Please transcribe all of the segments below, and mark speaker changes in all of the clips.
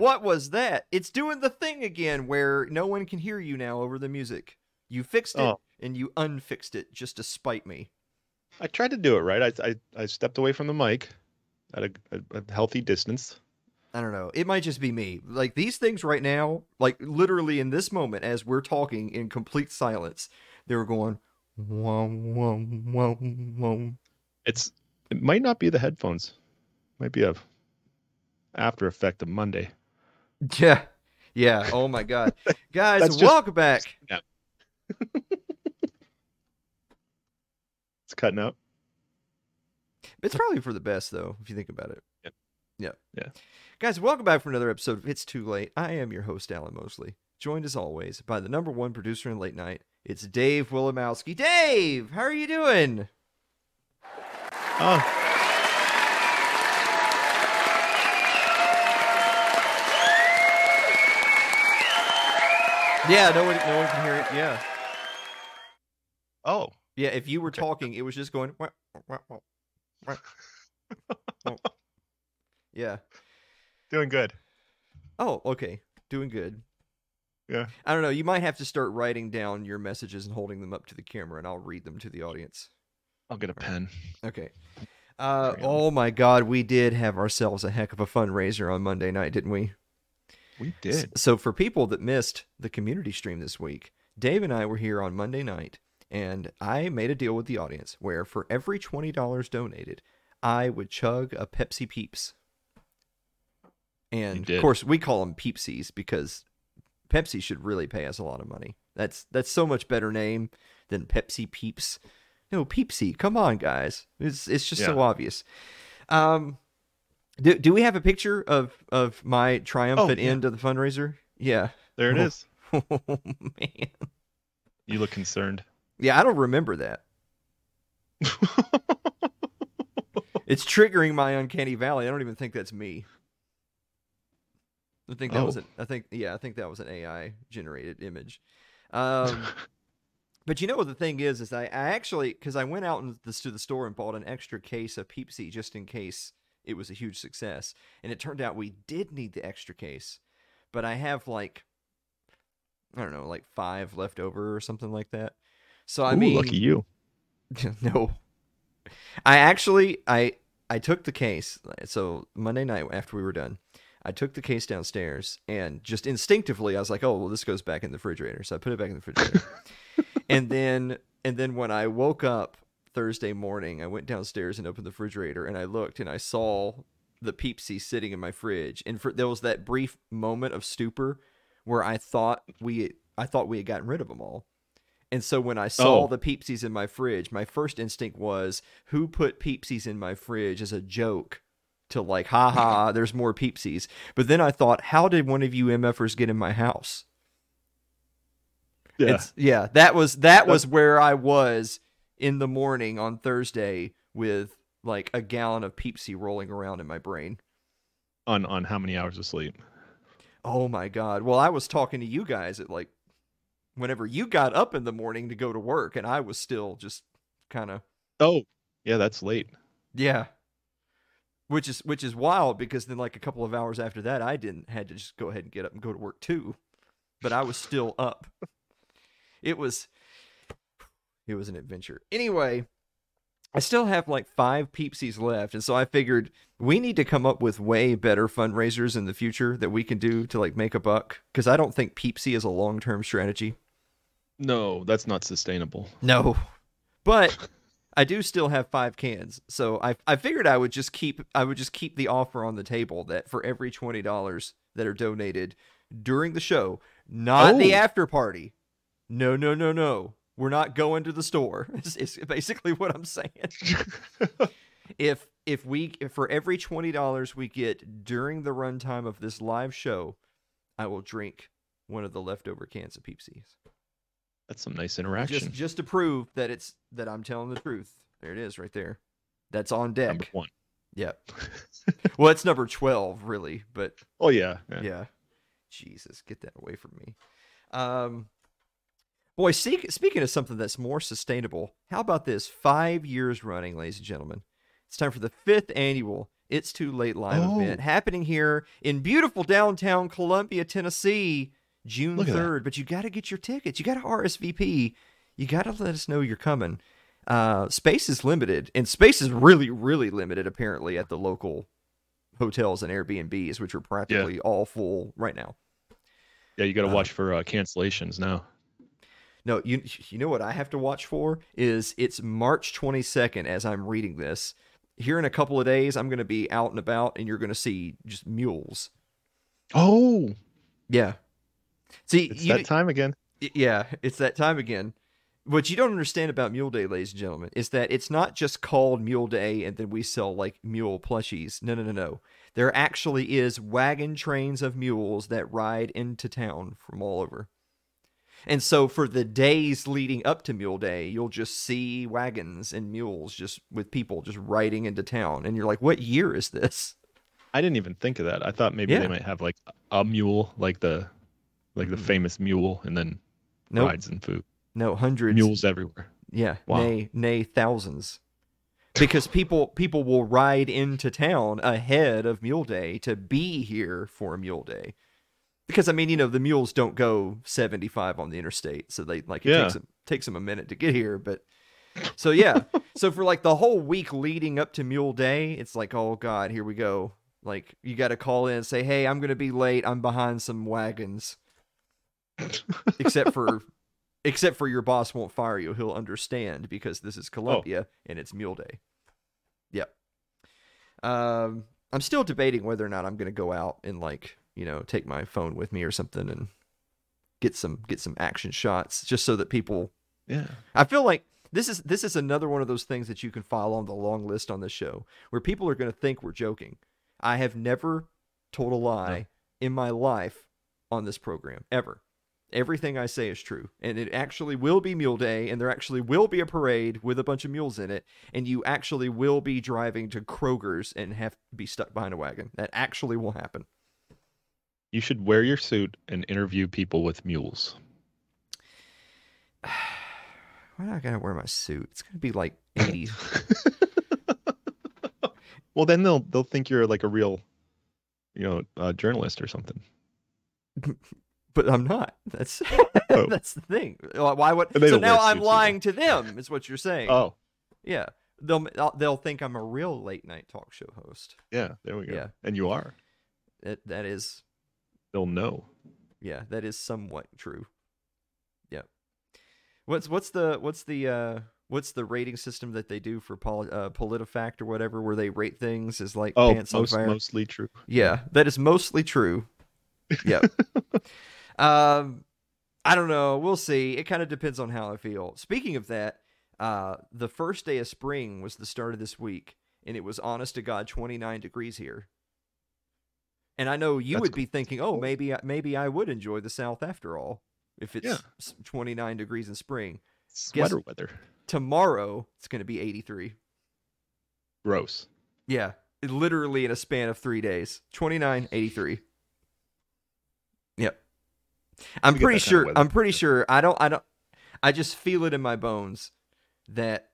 Speaker 1: What, was that? It's doing the thing again where no one can hear you now over the music. You fixed it
Speaker 2: Oh.
Speaker 1: and you unfixed it just to spite me.
Speaker 2: I tried to do it right. I I, I stepped away from the mic at a, a, a healthy distance.
Speaker 1: I don't know. It might just be me. Like these things right now, like literally in this moment as we're talking in complete silence, they were going wom wom wom wom.
Speaker 2: It's it might not be the headphones. It Might be a after effect of Monday.
Speaker 1: Yeah. Yeah. Oh my god. Guys,
Speaker 2: just-
Speaker 1: welcome back.
Speaker 2: It's cutting out.
Speaker 1: It's probably for the best though, if you think about it.
Speaker 2: Yep.
Speaker 1: Yeah.
Speaker 2: Yeah.
Speaker 1: Guys, welcome back for another episode of It's Too Late. I am your host, Alan Mosley. Joined as always by the number one producer in late night. It's Dave Willimowski. Dave, how are you doing?
Speaker 2: Oh,
Speaker 1: Yeah, no one no one can hear it. Yeah.
Speaker 2: oh,
Speaker 1: Yeah, if you were talking, it was just going. "Wah, wah, wah, wah, wah." yeah.
Speaker 2: doing good.
Speaker 1: Oh, okay. Doing good.
Speaker 2: Yeah.
Speaker 1: I don't know. You might have to start writing down your messages and holding them up to the camera, and I'll read them to the audience.
Speaker 2: I'll get a pen.
Speaker 1: Okay. Uh, oh my God, we did have ourselves a heck of a fundraiser on Monday night, didn't we?
Speaker 2: We did.
Speaker 1: So for people that missed the community stream this week, Dave and I were here on Monday night, and I made a deal with the audience where for every twenty dollars donated, I would chug a Pepsi Peeps. And of course, we call them Peepsies because Pepsi should really pay us a lot of money. That's that's so much better name than Pepsi Peeps. No, Peepsy. Come on, guys. It's it's just so obvious. Um, do, do we have a picture of of my triumphant
Speaker 2: yeah.
Speaker 1: end of the fundraiser? Yeah.
Speaker 2: There it
Speaker 1: Oh.
Speaker 2: is.
Speaker 1: Oh man.
Speaker 2: You look concerned.
Speaker 1: Yeah, I don't remember that. It's triggering my uncanny valley. I don't even think that's me. I think that was
Speaker 2: Oh.
Speaker 1: an I think yeah, I think that was an AI generated image. Um But you know what the thing is, is I, I actually because I went out this, to the store and bought an extra case of Peepsy just in case it was a huge success, and it turned out we did need the extra case, but I have like I don't know, like five left over or something like that. So I
Speaker 2: Ooh,
Speaker 1: mean,
Speaker 2: lucky you.
Speaker 1: no, I actually I I took the case. So Monday night after we were done, I took the case downstairs and just instinctively I was like, oh well, this goes back in the refrigerator. So I put it back in the refrigerator. and then and then when I woke up Thursday morning, I went downstairs and opened the refrigerator and I looked and I saw the Peepsy sitting in my fridge. And for, there was that brief moment of stupor where I thought we I thought we had gotten rid of them all. And so when I saw
Speaker 2: Oh.
Speaker 1: the Peepsies in my fridge, my first instinct was, who put Peepsies in my fridge as a joke to like, ha ha, there's more Peepsies. But then I thought, how did one of you MFers get in my house?
Speaker 2: Yeah.
Speaker 1: It's, yeah, that was that was where I was in the morning on Thursday with like a gallon of Peepsy rolling around in my brain.
Speaker 2: on on how many hours of sleep?
Speaker 1: Oh my god. Well, I was talking to you guys at like whenever you got up in the morning to go to work and I was still just kind of
Speaker 2: Oh, yeah, that's late.
Speaker 1: yeah. Which is which is wild because then like a couple of hours after that I didn't had to just go ahead and get up and go to work too. But I was still up. It was it was an adventure. Anyway, I still have like five peepsies left, and so I figured we need to come up with way better fundraisers in the future that we can do to like make a buck. Because I don't think peepsy is a long term strategy.
Speaker 2: No, that's not sustainable.
Speaker 1: No, but I do still have five cans, so I I figured I would just keep I would just keep the offer on the table that for every twenty dollars that are donated during the show, not the
Speaker 2: Oh.
Speaker 1: after party. No, no, no, no. We're not going to the store. It's, it's basically what I'm saying. if if we if for every twenty dollars we get during the runtime of this live show, I will drink one of the leftover cans of Peepsies
Speaker 2: That's some nice interaction.
Speaker 1: just just to prove that it's that I'm telling the truth. There it is, right there. That's on deck.
Speaker 2: Number one.
Speaker 1: Yep. well, it's number twelve, really, but
Speaker 2: Oh yeah. yeah.
Speaker 1: yeah. Jesus, get that away from me. Um, boy, see, speaking of something that's more sustainable, how about this? Five years running, ladies and gentlemen. It's time for the fifth annual It's Too Late live
Speaker 2: Oh.
Speaker 1: event happening here in beautiful downtown Columbia, Tennessee, June
Speaker 2: Look that.
Speaker 1: 3rd. But you got to get your tickets. You got to RSVP. You got to let us know you're coming. Uh, space is limited, and space is really, really limited apparently at the local hotels and Airbnbs, which are practically all full right now.
Speaker 2: Yeah, you got to
Speaker 1: Uh,
Speaker 2: watch for uh, cancellations now.
Speaker 1: No, you you know what I have to watch for is it's March 22nd as I'm reading this. Here in a couple of days, I'm going to be out and about, and you're going to see just mules.
Speaker 2: Oh,
Speaker 1: Yeah. See,
Speaker 2: it's
Speaker 1: you,
Speaker 2: that time again.
Speaker 1: Yeah, it's that time again. What you don't understand about Mule Day, ladies and gentlemen, is that it's not just called Mule Day and then we sell like mule plushies. No, no, no, no. There actually is wagon trains of mules that ride into town from all over. And so for the days leading up to Mule Day, you'll just see wagons and mules just with people just riding into town. And you're like, what year is this?
Speaker 2: I didn't even think of that. I thought maybe
Speaker 1: Yeah.
Speaker 2: they might have like a mule, like the like the
Speaker 1: Mhm.
Speaker 2: famous mule, and then
Speaker 1: Nope.
Speaker 2: rides and food.
Speaker 1: No, hundreds.
Speaker 2: Mules everywhere.
Speaker 1: Yeah,
Speaker 2: Wow.
Speaker 1: nay, nay, thousands. Because people people will ride into town ahead of Mule Day to be here for Mule Day. Because I mean, you know, the mules don't go 75 on the interstate, so they like it
Speaker 2: Yeah.
Speaker 1: takes them takes them a minute to get here, but so yeah. so for like the whole week leading up to Mule Day, it's like, oh god, here we go. Like you got to call in and say, "Hey, I'm going to be late. I'm behind some wagons." except for except for your boss won't fire you. He'll understand because this is Columbia and it's Mule Day. Yep. Um, I'm still debating whether or not I'm going to go out and like you know take my phone with me or something and get some get some action shots just so that people.
Speaker 2: Yeah.
Speaker 1: I feel like this is this is another one of those things that you can file on the long list on this show where people are going to think we're joking. I have never told a lie in my life on this program ever. Everything I say is true, and it actually will be Mule Day, and there actually will be a parade with a bunch of mules in it, and you actually will be driving to Kroger's and have to be stuck behind a wagon. That actually will happen.
Speaker 2: You should wear your suit and interview people with mules.
Speaker 1: Why do I gotta wear my suit? It's gonna be like 80s.
Speaker 2: well, then they'll they'll think you're like a real, you know, uh, journalist or something.
Speaker 1: but I'm not. That's
Speaker 2: Oh.
Speaker 1: that's the thing. Why would so now I'm lying to them? Is what you're saying?
Speaker 2: Oh,
Speaker 1: yeah. They'll they'll think I'm a real late night talk show host.
Speaker 2: yeah. There we go.
Speaker 1: Yeah.
Speaker 2: And you are.
Speaker 1: That is
Speaker 2: They'll know.
Speaker 1: yeah that is somewhat true. Yep. What's what's the what's the uh what's the rating system that they do for poli- uh, PolitiFact or whatever where they rate things as like
Speaker 2: Oh,
Speaker 1: pants on fire?
Speaker 2: mostly true.
Speaker 1: Yeah, that is mostly true. Yep. um, I don't know. We'll see. It kind of depends on how I feel. Speaking of that, uh, the first day of spring was the start of this week, and it was honest to God 29 degrees here. And I know you
Speaker 2: That's
Speaker 1: would be thinking, oh, maybe I- maybe I would enjoy the South after all, if it's
Speaker 2: Yeah.
Speaker 1: 29 degrees in spring.
Speaker 2: Sweater weather.
Speaker 1: Tomorrow it's going to be 83.
Speaker 2: Gross.
Speaker 1: Yeah, literally in a span of three days. 29, 83. Yep. I'm pretty
Speaker 2: that kinda
Speaker 1: sure. I'm pretty sure. I don't. I don't. I just feel it in my bones that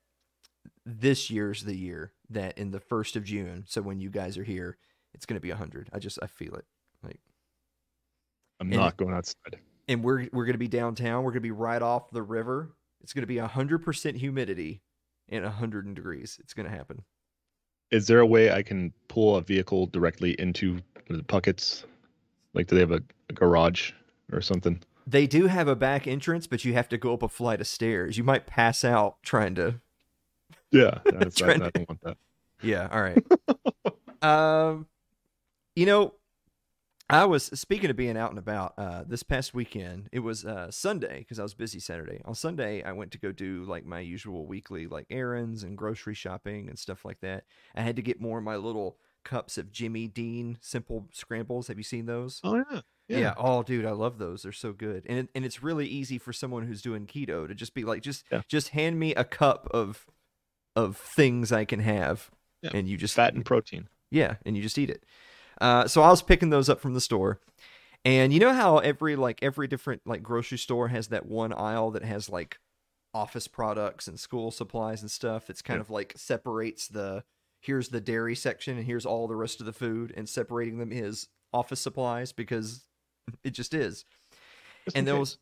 Speaker 1: this year's the year that in the first of June. So when you guys are here, it's gonna be hundred. I just I feel it. Like,
Speaker 2: I'm
Speaker 1: And-
Speaker 2: not going outside.
Speaker 1: and we're we're gonna be downtown. We're gonna be right off the river. It's gonna be hundred percent humidity and hundred degrees. It's gonna happen.
Speaker 2: Is there a way I can pull a vehicle directly into the Puckett's? Like, do they have a, a garage or something?
Speaker 1: They do have a back entrance, but you have to go up a flight of stairs. You might pass out trying to.
Speaker 2: Yeah, that's, I, I don't want that.
Speaker 1: Yeah. All right. um, you know, I was speaking of being out and about. Uh, this past weekend, it was uh Sunday because I was busy Saturday. On Sunday, I went to go do like my usual weekly like errands and grocery shopping and stuff like that. I had to get more of my little cups of Jimmy Dean simple scrambles. Have you seen those?
Speaker 2: Oh yeah,
Speaker 1: Yeah. Oh, dude, I love those. They're so good, and it, and it's really easy for someone who's doing keto to just be like, just
Speaker 2: Yeah.
Speaker 1: just hand me a cup of of things I can have,
Speaker 2: Yeah.
Speaker 1: and you just
Speaker 2: fat and protein.
Speaker 1: yeah, and you just eat it. Uh, so I was picking those up from the store, And you know how every like every different like grocery store has that one aisle that has like office products and school supplies and stuff. It's kind
Speaker 2: Yeah.
Speaker 1: of like separates the here's the dairy section and here's all the rest of the food and separating them is office supplies because it just is.
Speaker 2: Just
Speaker 1: and there
Speaker 2: case.
Speaker 1: was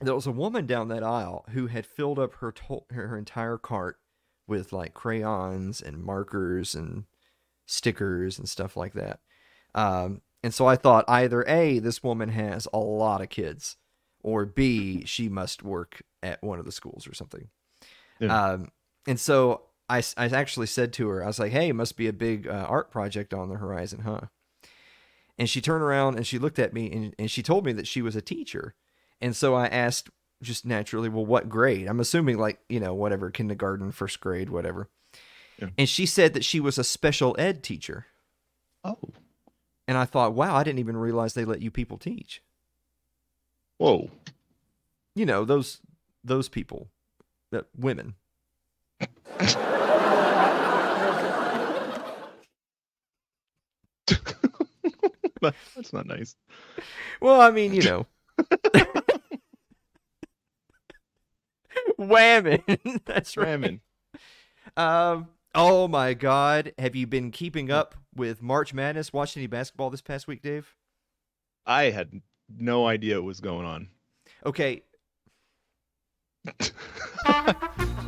Speaker 1: there was a woman down that aisle who had filled up her to- her, her entire cart with like crayons and markers and stickers and stuff like that. Um, and so I thought either A, this woman has a lot of kids, or B, she must work at one of the schools or something.
Speaker 2: Yeah.
Speaker 1: Um, and so I, I actually said to her, I was like, hey, it must be a big uh, art project on the horizon, huh? And she turned around and she looked at me and, and she told me that she was a teacher. And so I asked just naturally, well, what grade? I'm assuming like, you know, whatever, kindergarten, first grade, whatever.
Speaker 2: Yeah.
Speaker 1: And she said that she was a special ed teacher.
Speaker 2: Oh,
Speaker 1: And I thought, wow, I didn't even realize they let you people teach.
Speaker 2: whoa!
Speaker 1: You know, those those people, that women.
Speaker 2: That's not nice.
Speaker 1: Well, I mean, you know. Whammon. That's right.
Speaker 2: Ramen.
Speaker 1: Um. Oh my God! Have you been keeping up with March Madness? Watched any basketball this past week, Dave?
Speaker 2: I had no idea what was going on.
Speaker 1: Okay. All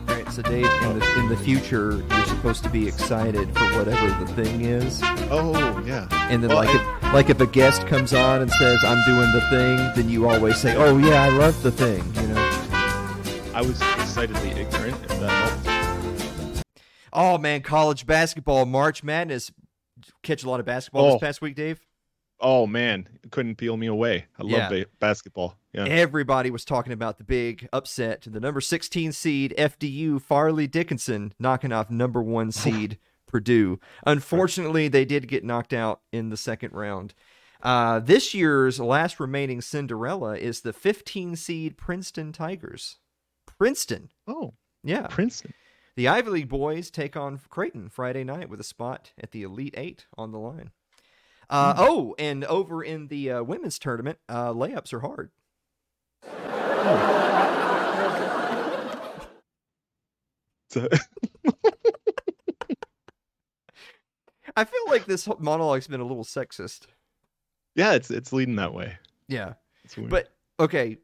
Speaker 1: right. So, Dave, in the in the future, you're supposed to be excited for whatever the thing is,
Speaker 2: oh yeah.
Speaker 1: and then
Speaker 2: Well,
Speaker 1: like if like if a guest comes on and says, "I'm doing the thing," then you always say, "Oh yeah, I love the thing." You know.
Speaker 2: I was excitedly ignorant. If that helps.
Speaker 1: Oh man, college basketball, March Madness. Catch a lot of basketball
Speaker 2: Oh.
Speaker 1: this past week, Dave.
Speaker 2: Oh man, couldn't peel me away. I love
Speaker 1: Yeah.
Speaker 2: ba- basketball. Yeah.
Speaker 1: Everybody was talking about the big upset, the number 16 seed FDU Fairleigh Dickinson knocking off number 1 seed Purdue. Unfortunately, they did get knocked out in the second round. Uh, this year's last remaining Cinderella is the 15 seed Princeton Tigers. Princeton.
Speaker 2: Oh,
Speaker 1: Yeah.
Speaker 2: Princeton.
Speaker 1: The Ivy League boys take on Creighton Friday night with a spot at the Elite Eight on the line. Uh, Oh, and over in the uh, women's tournament, uh, layups are hard.
Speaker 2: So-
Speaker 1: I feel like this monologue's been a little sexist.
Speaker 2: yeah, it's it's leading that way.
Speaker 1: Yeah, but okay,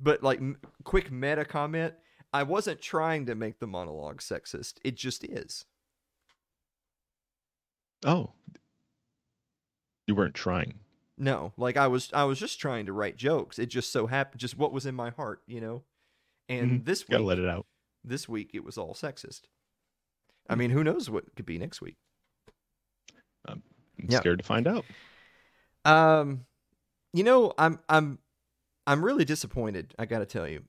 Speaker 1: but like m- quick meta comment. I wasn't trying to make the monologue sexist. It just is.
Speaker 2: oh, you weren't trying.
Speaker 1: No, like I was I was just trying to write jokes. It just so happened just what was in my heart, you know. And
Speaker 2: Mhm.
Speaker 1: this
Speaker 2: Gotta
Speaker 1: week,
Speaker 2: let it out.
Speaker 1: this week it was all sexist. I mean, who knows what could be next week?
Speaker 2: I'm
Speaker 1: Yeah.
Speaker 2: scared to find out.
Speaker 1: Um, you know, I'm I'm I'm really disappointed. I got to tell you,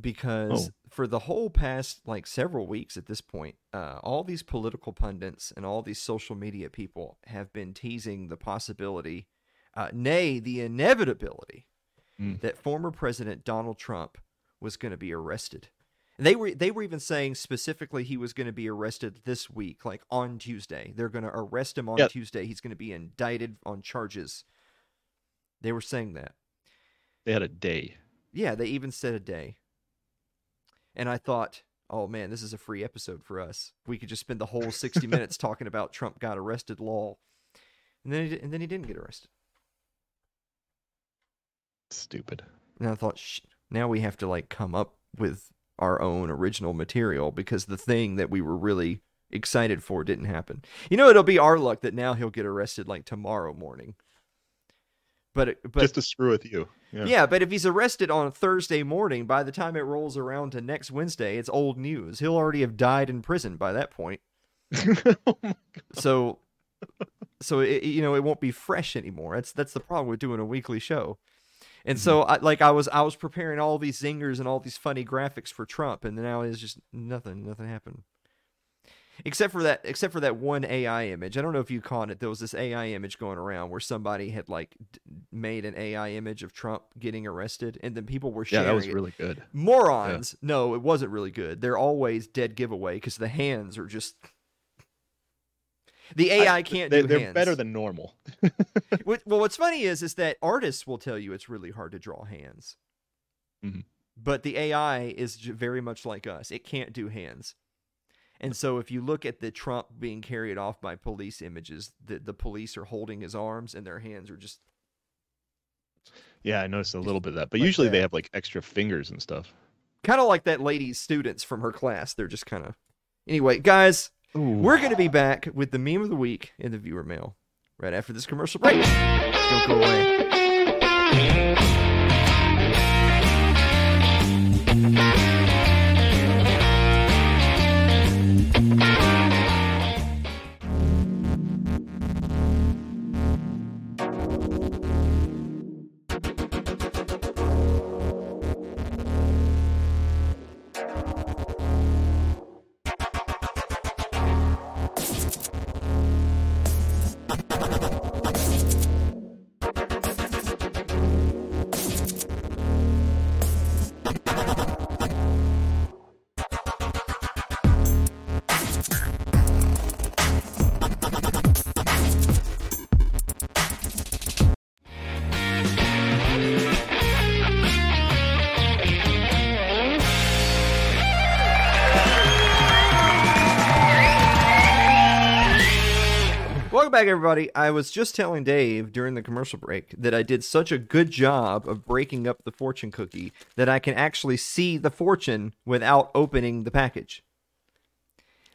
Speaker 1: because
Speaker 2: Oh.
Speaker 1: For the whole past like several weeks at this point, uh, all these political pundits and all these social media people have been teasing the possibility, uh, nay, the inevitability,
Speaker 2: Mm.
Speaker 1: that former President Donald Trump was going to be arrested. And they were they were even saying specifically he was going to be arrested this week, like on Tuesday. They're going to arrest him on
Speaker 2: Yeah.
Speaker 1: Tuesday. He's going to be indicted on charges. They were saying that.
Speaker 2: They had a day.
Speaker 1: Yeah, they even said a day. And I thought, oh man, this is a free episode for us. We could just spend the whole 60 minutes talking about Trump got arrested lol. And then he, and then he didn't get arrested.
Speaker 2: Stupid.
Speaker 1: And I thought, now we have to like come up with our own original material because the thing that we were really excited for didn't happen. You know, it'll be our luck that now he'll get arrested like tomorrow morning. But but
Speaker 2: Just to screw with you. Yeah.
Speaker 1: yeah, but if he's arrested on Thursday morning, by the time it rolls around to next Wednesday, it's old news. He'll already have died in prison by that point.
Speaker 2: Oh
Speaker 1: So, so it, you know, it won't be fresh anymore. That's that's the problem with doing a weekly show. And so, mm-hmm. I, like, I was I was preparing all these zingers and all these funny graphics for Trump, and now it's just nothing. Nothing happened. Except for that, except for that one AI image. I don't know if you caught it. There was this AI image going around where somebody had like d- made an AI image of Trump getting arrested, and then people were sharing.
Speaker 2: yeah, that was
Speaker 1: it.
Speaker 2: really good.
Speaker 1: Morons. No, it wasn't really good. They're always dead giveaway because the hands are just. The AI can't
Speaker 2: They,
Speaker 1: do
Speaker 2: they're
Speaker 1: hands.
Speaker 2: better than normal.
Speaker 1: What, well, what's funny is is that artists will tell you it's really hard to draw hands,
Speaker 2: Mhm.
Speaker 1: but the AI is very much like us. It can't do hands, and so if you look at the Trump being carried off by police images, the the police are holding his arms and their hands are just
Speaker 2: Yeah, I noticed a little bit of that. But
Speaker 1: like
Speaker 2: usually they have like extra fingers and stuff.
Speaker 1: kind of like that lady's students from her class. They're just kind of anyway, guys. We're going to be back with the meme of the week in the viewer mail right after this commercial break. Don't go away. Back, everybody. I was just telling Dave during the commercial break that I did such a good job of breaking up the fortune cookie that I can actually see the fortune without opening the package.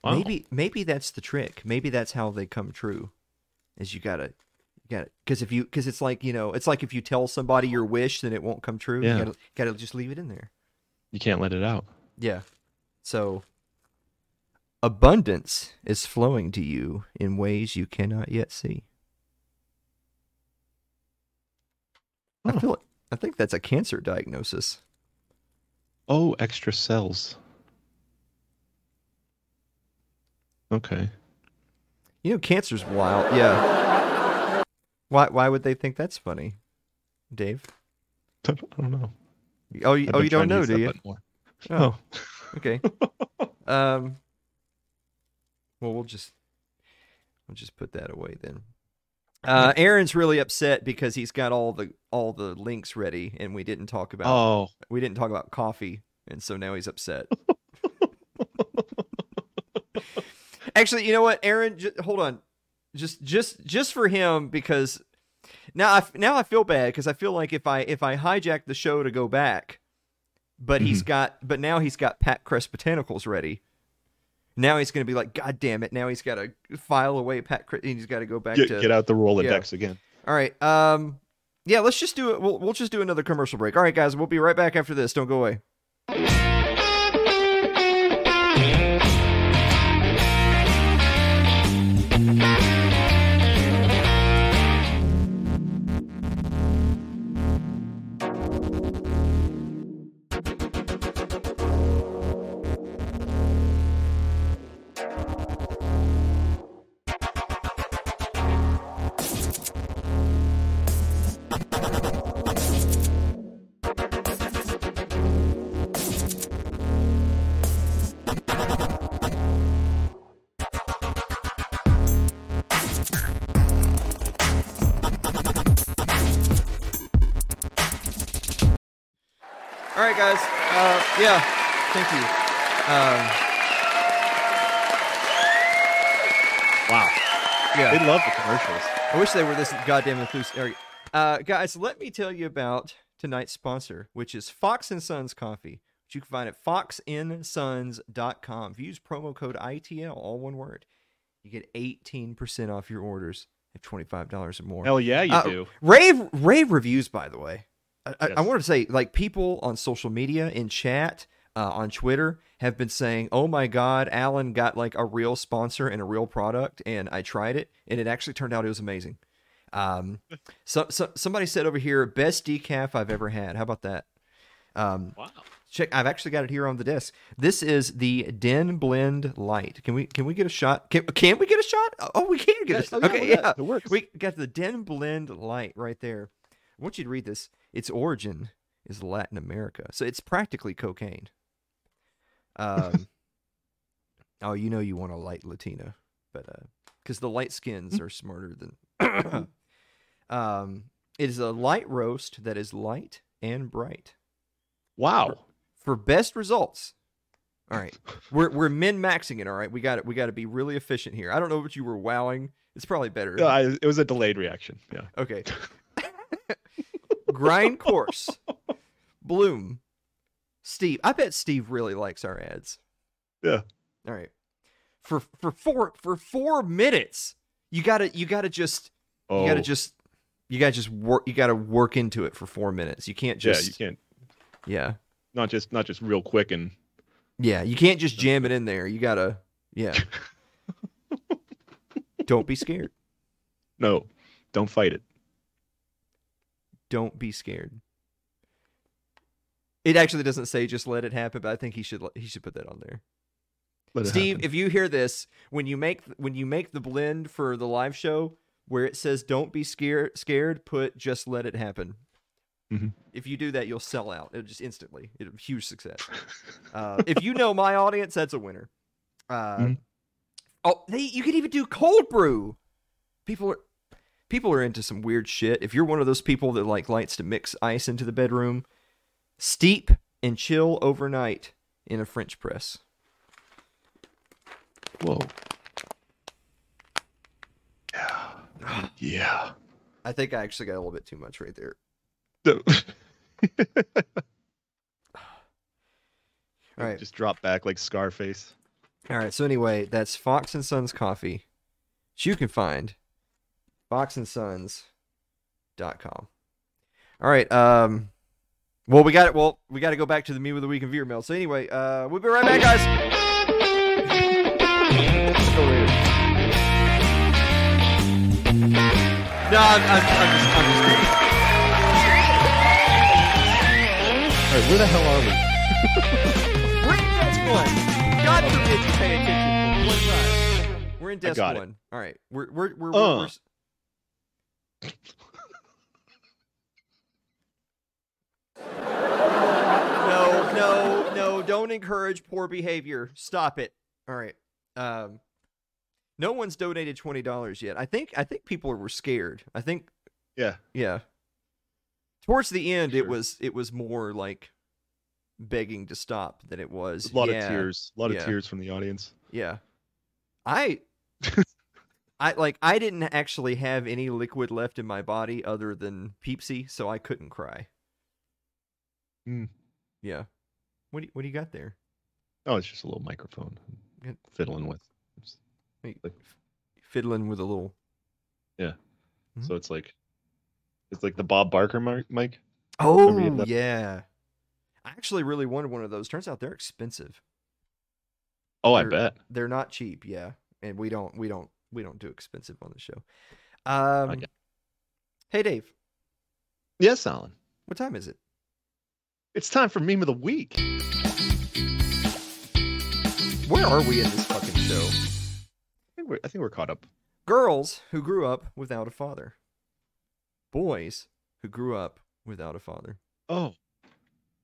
Speaker 2: Wow.
Speaker 1: Maybe maybe that's the trick. Maybe that's how they come true. Is you gotta you gotta because if you because it's like you know it's like if you tell somebody your wish then it won't come true.
Speaker 2: Yeah.
Speaker 1: You gotta gotta just leave it in there.
Speaker 2: You can't let it out.
Speaker 1: Yeah. So abundance is flowing to you in ways you cannot yet see. I
Speaker 2: Oh.
Speaker 1: feel like, I think that's a cancer diagnosis.
Speaker 2: Oh, extra cells. Okay.
Speaker 1: You know cancer's wild. Yeah. Why why would they think that's funny? Dave?
Speaker 2: I don't, know.
Speaker 1: Oh, you, oh you don't know, do you? Oh,
Speaker 2: Oh.
Speaker 1: okay. Um well, we'll just we'll just put that away then. Uh, Aaron's really upset because he's got all the all the links ready, and we didn't talk about
Speaker 2: Oh,
Speaker 1: we didn't talk about coffee, and so now he's upset. Actually, you know what, Aaron? J- hold on, just just just for him because now I f- now I feel bad because I feel like if I if I hijack the show to go back, but he's got but now he's got Pat Crest botanicals ready. Now he's going to be like, God damn it! Now he's got to file away Pat. And he's got to go back
Speaker 2: get,
Speaker 1: to
Speaker 2: get out the Rolodex again.
Speaker 1: all right. Um, yeah, let's just do it. We'll, we'll just do another commercial break. All right, guys, we'll be right back after this. Don't go away. Wish they were this goddamn enthusiastic. Uh, guys, let me tell you about tonight's sponsor, which is Fox and Sons Coffee, which you can find at foxnsons.com. If you use promo code ITL, all one word, you get 18% off your orders at $25 or more.
Speaker 2: Hell yeah, you
Speaker 1: Uh,
Speaker 2: do.
Speaker 1: Rave rave reviews, by the way. I, I, I
Speaker 2: Yes.
Speaker 1: wanted to say, like people on social media, in chat, uh, on Twitter, have been saying, "Oh my God, Alan got like a real sponsor and a real product," and I tried it, and it actually turned out it was amazing. Um, so, so somebody said over here, best decaf I've ever had. How about that? Um,
Speaker 2: Wow.
Speaker 1: check. I've actually got it here on the desk. This is the Den Blend Light. Can we can we get a shot? Can, can we get a shot? Oh, we can get a shot. Okay, yeah.
Speaker 2: It works.
Speaker 1: We got the Den Blend Light right there. I want you to read this. Its origin is Latin America, so it's practically cocaine. Um, oh, you know you want a light Latina, but uh, because the light skins are smarter than. um, it is a light roast that is light and bright
Speaker 2: Wow.
Speaker 1: for best results. All right, we're we're min maxing it. All right, we got it. We got to be really efficient here. I don't know what you were wowing. It's probably better.
Speaker 2: I, it was a delayed reaction. Yeah.
Speaker 1: Okay. Grind coarse. Bloom. Steve. I bet Steve really likes our ads.
Speaker 2: Yeah.
Speaker 1: All right. For for four for four minutes. You gotta you gotta just
Speaker 2: Oh,
Speaker 1: you gotta oh. just you gotta just work you gotta work into it for four minutes. You can't
Speaker 2: yeah.
Speaker 1: just
Speaker 2: You can't
Speaker 1: yeah.
Speaker 2: not just not just real quick and
Speaker 1: Yeah. You can't just jam it in there. You gotta yeah. Don't be scared.
Speaker 2: no, don't fight it.
Speaker 1: Don't be scared. It actually doesn't say just let it happen, but I think he should he should put that on there.
Speaker 2: Let
Speaker 1: Steve, if you hear this, when you make when you make the blend for the live show where it says "Don't be scared," scared, put "Just let it happen."
Speaker 2: Mhm.
Speaker 1: If you do that, you'll sell out. It'll just instantly. It'll huge success. Uh, if you know my audience, that's a winner. Uh,
Speaker 2: Mhm.
Speaker 1: Oh, they you can even do cold brew. People are people are into some weird shit. If you're one of those people that like likes to mix ice into the bedroom, steep and chill overnight in a French press.
Speaker 2: Whoa. Yeah. yeah.
Speaker 1: I think I actually got a little bit too much right there.
Speaker 2: No.
Speaker 1: All right.
Speaker 2: Just drop back like Scarface.
Speaker 1: All right. So anyway, that's Fox and Sons coffee. Which you can find foxandsons.com. All right. Um well, we got it. Well, we got to go back to the meme of the week and viewer mail. So anyway, uh, we'll be right back, guys. No, I'm, I'm, I'm just, I'm just kidding.
Speaker 2: All right, where the hell are we?
Speaker 1: We're in desk one. God forbid you pay attention for one time. We're in desk
Speaker 2: got it.
Speaker 1: one. All right. We're we're we're,
Speaker 2: Uh.
Speaker 1: we're, No, no, no, don't encourage poor behavior. Stop it. All right. Um no one's donated twenty dollars yet. I think I think people were scared. I think
Speaker 2: Yeah.
Speaker 1: yeah. Towards the end it was it was more like begging to stop than it was.
Speaker 2: A lot
Speaker 1: yeah,
Speaker 2: of tears. A lot
Speaker 1: yeah.
Speaker 2: of tears from the audience.
Speaker 1: Yeah. I I like I didn't actually have any liquid left in my body other than Peepsy, so I couldn't cry.
Speaker 2: Hmm.
Speaker 1: Yeah. What do you, what do you got there?
Speaker 2: Oh, it's just a little microphone. I'm fiddling with.
Speaker 1: Wait,
Speaker 2: Like-
Speaker 1: fiddling with a little Mhm.
Speaker 2: So it's like, it's like the Bob Barker mic.
Speaker 1: Oh
Speaker 2: Remember you had that-
Speaker 1: yeah. I actually really wanted one of those. Turns out they're expensive.
Speaker 2: Oh, I
Speaker 1: They're-
Speaker 2: bet.
Speaker 1: They're not cheap, yeah. And we don't we don't we don't do expensive on the show. Um
Speaker 2: get-
Speaker 1: Hey Dave,
Speaker 2: Yes, Alan.
Speaker 1: what time is it?
Speaker 2: It's time for meme of the week.
Speaker 1: Where are we in this fucking show?
Speaker 2: I think we're, I think we're caught up.
Speaker 1: Girls who grew up without a father. Boys who grew up without a father.
Speaker 2: Oh,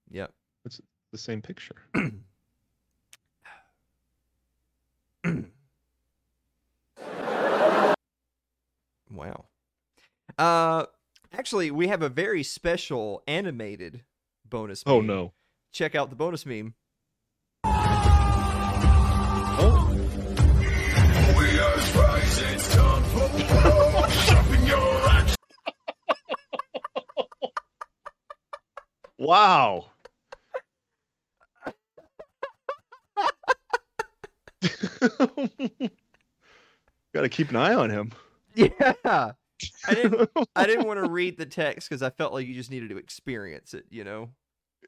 Speaker 1: Yep.
Speaker 2: It's the same picture.
Speaker 1: Wow. Uh actually we have a very special animated bonus oh, meme.
Speaker 2: Oh no.
Speaker 1: Check out the bonus meme.
Speaker 2: Oh. Wow. Got to keep an eye on him.
Speaker 1: Yeah. I didn't I didn't want to read the text cuz I felt like you just needed to experience it, you know.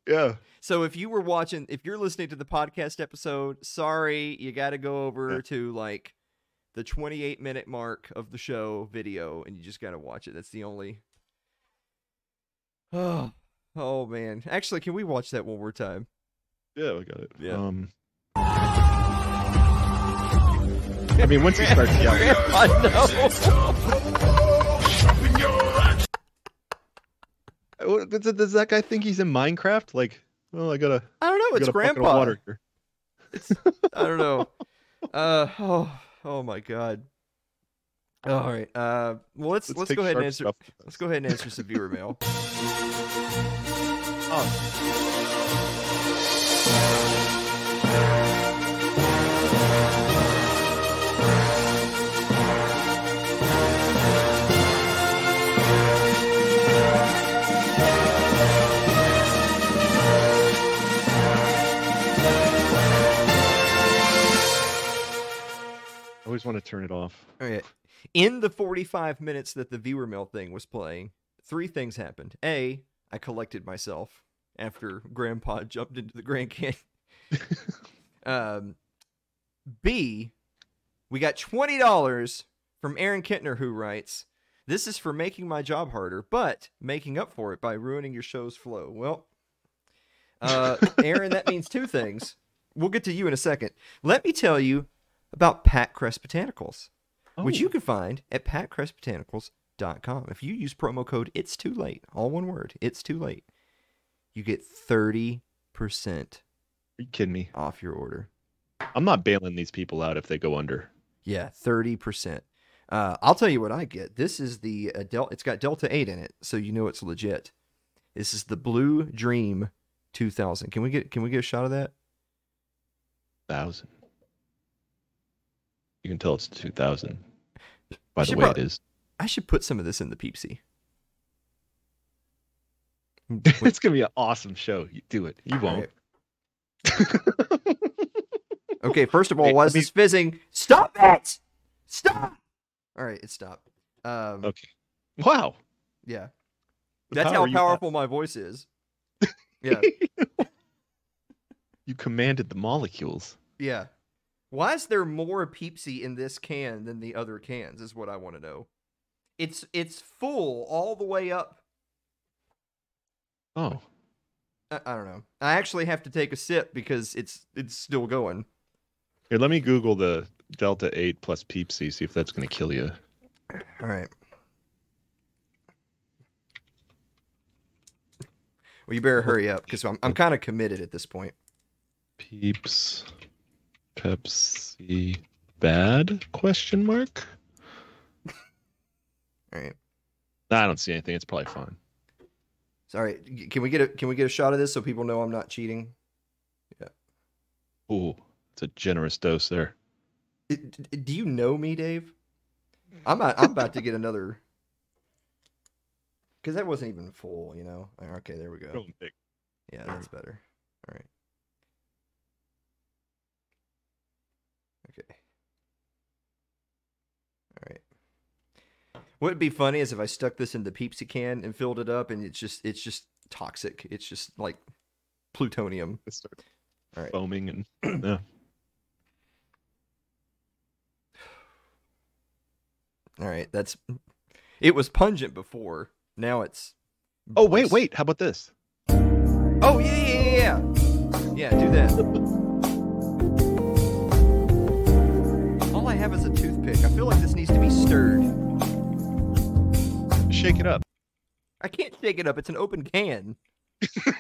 Speaker 2: yeah.
Speaker 1: So if you were watching if you're listening to the podcast episode, sorry, you got to go over
Speaker 2: Yeah.
Speaker 1: to like the 28 minute mark of the show video and you just got to watch it. That's the only Oh, oh man. Actually, can we watch that one more time?
Speaker 2: Yeah, we got it.
Speaker 1: Yeah.
Speaker 2: Um. I mean, once he starts yelling,
Speaker 1: I know.
Speaker 2: does, does that guy think he's in Minecraft? Like, oh, I gotta,
Speaker 1: I don't know. It's
Speaker 2: got a bucket of
Speaker 1: grandpa.
Speaker 2: water.
Speaker 1: It's I don't know. Uh oh oh my god. All right. Uh, well, let's let's,
Speaker 2: take
Speaker 1: go ahead and answer. Let's go ahead and answer some viewer mail.
Speaker 2: Oh, always want to turn it off.
Speaker 1: All right. In the 45 minutes that the viewer mail thing was playing, three things happened. A, I collected myself after Grandpa jumped into the Grand Canyon. um, B, we got $20 from Aaron Kentner, who writes, This is for making my job harder, but making up for it by ruining your show's flow. Well, uh, Aaron, that means two things. We'll get to you in a second. Let me tell you about Pat Crest Botanicals which
Speaker 2: Oh.
Speaker 1: you can find at patcrestbotanicals.com. If you use promo code It's Too Late, all one word, It's Too Late, you get 30%
Speaker 2: Are you kidding me?
Speaker 1: off your order.
Speaker 2: I'm not bailing these people out if they go under.
Speaker 1: Yeah, 30%. Uh, I'll tell you what I get. This is the uh, Del- it's got Delta 8 in it, so you know it's legit. This is the Blue Dream 2000. Can we get can we get a shot of that?
Speaker 2: Thousand. You can tell it's 2000 by the way it is.
Speaker 1: I should put some of this in the Peepsy.
Speaker 2: it's gonna be an awesome show. You do it. You
Speaker 1: All
Speaker 2: won't.
Speaker 1: right. Okay, first of all,
Speaker 2: Wait,
Speaker 1: why is
Speaker 2: me-
Speaker 1: this fizzing? Stop it! Stop! All right, it stopped. Um,
Speaker 2: Okay. Wow.
Speaker 1: yeah, that's how powerful my voice is. Yeah,
Speaker 2: You commanded the molecules.
Speaker 1: yeah. Why is there more Peepsy in this can than the other cans? Is what I want to know. It's it's full all the way up.
Speaker 2: Oh.
Speaker 1: I, I don't know. I actually have to take a sip because it's it's still going.
Speaker 2: Here, let me Google the Delta 8 plus Peepsy, see if that's gonna kill you.
Speaker 1: All right. Well, you better hurry up because I'm I'm kind of committed at this point.
Speaker 2: Peeps Pepsi bad question mark?
Speaker 1: All right.
Speaker 2: I don't see anything. It's probably fine.
Speaker 1: Sorry. Can we get a can we get a shot of this so people know I'm not cheating? Yeah.
Speaker 2: Ooh, it's a generous dose there.
Speaker 1: I- d- Do you know me, Dave? I'm not, I'm about to get another because that wasn't even full, you know. Okay, there we go. Yeah, that's better. All right. Okay. All right. What'd be funny is if I stuck this in the Peepsy can and filled it up, and it's just it's just toxic. It's just like plutonium. All right.
Speaker 2: foaming and yeah.
Speaker 1: All right. That's it was pungent before. Now it's.
Speaker 2: Oh wait,
Speaker 1: gross.
Speaker 2: wait. How about this?
Speaker 1: Oh yeah, yeah, yeah, yeah. Yeah, do that. All I have is a toothpick. I feel like this needs to be stirred.
Speaker 2: Shake it up.
Speaker 1: I can't shake it up. It's an open can.
Speaker 2: Damn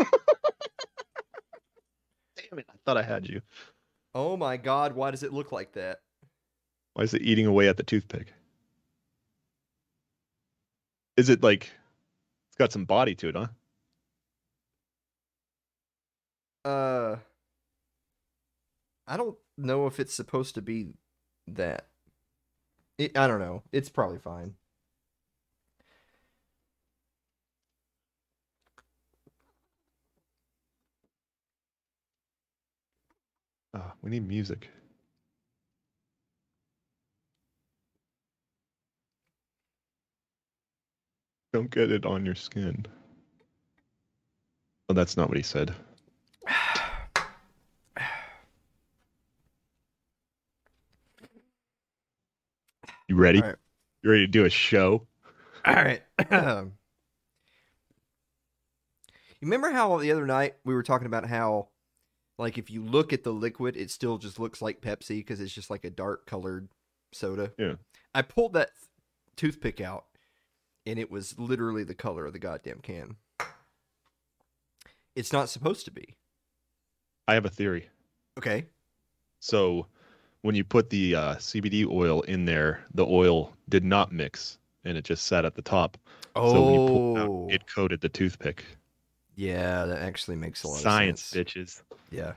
Speaker 2: it! I thought I had you.
Speaker 1: Oh my god, why does it look like that?
Speaker 2: Why is it eating away at the toothpick? Is it like it's got some body to it, huh?
Speaker 1: Uh I don't know if it's supposed to be that. It, I don't know. It's probably fine.
Speaker 2: Ah, we need music. Don't get it on your skin. Oh, that's not what he said. You ready?
Speaker 1: Right.
Speaker 2: You ready to do a show?
Speaker 1: All right. you remember how the other night we were talking about how, like, if you look at the liquid, it still just looks like Pepsi because it's just like a dark colored soda?
Speaker 2: Yeah.
Speaker 1: I pulled that toothpick out, and it was literally the color of the goddamn can. It's not supposed to be.
Speaker 2: I have a theory.
Speaker 1: Okay.
Speaker 2: So, when you put the uh, CBD oil in there, the oil did not mix, and it just sat at the top. So when you pulled it
Speaker 1: Oh,
Speaker 2: out, it coated the toothpick.
Speaker 1: Yeah, that actually makes a lot
Speaker 2: Science,
Speaker 1: of sense.
Speaker 2: bitches.
Speaker 1: Yeah.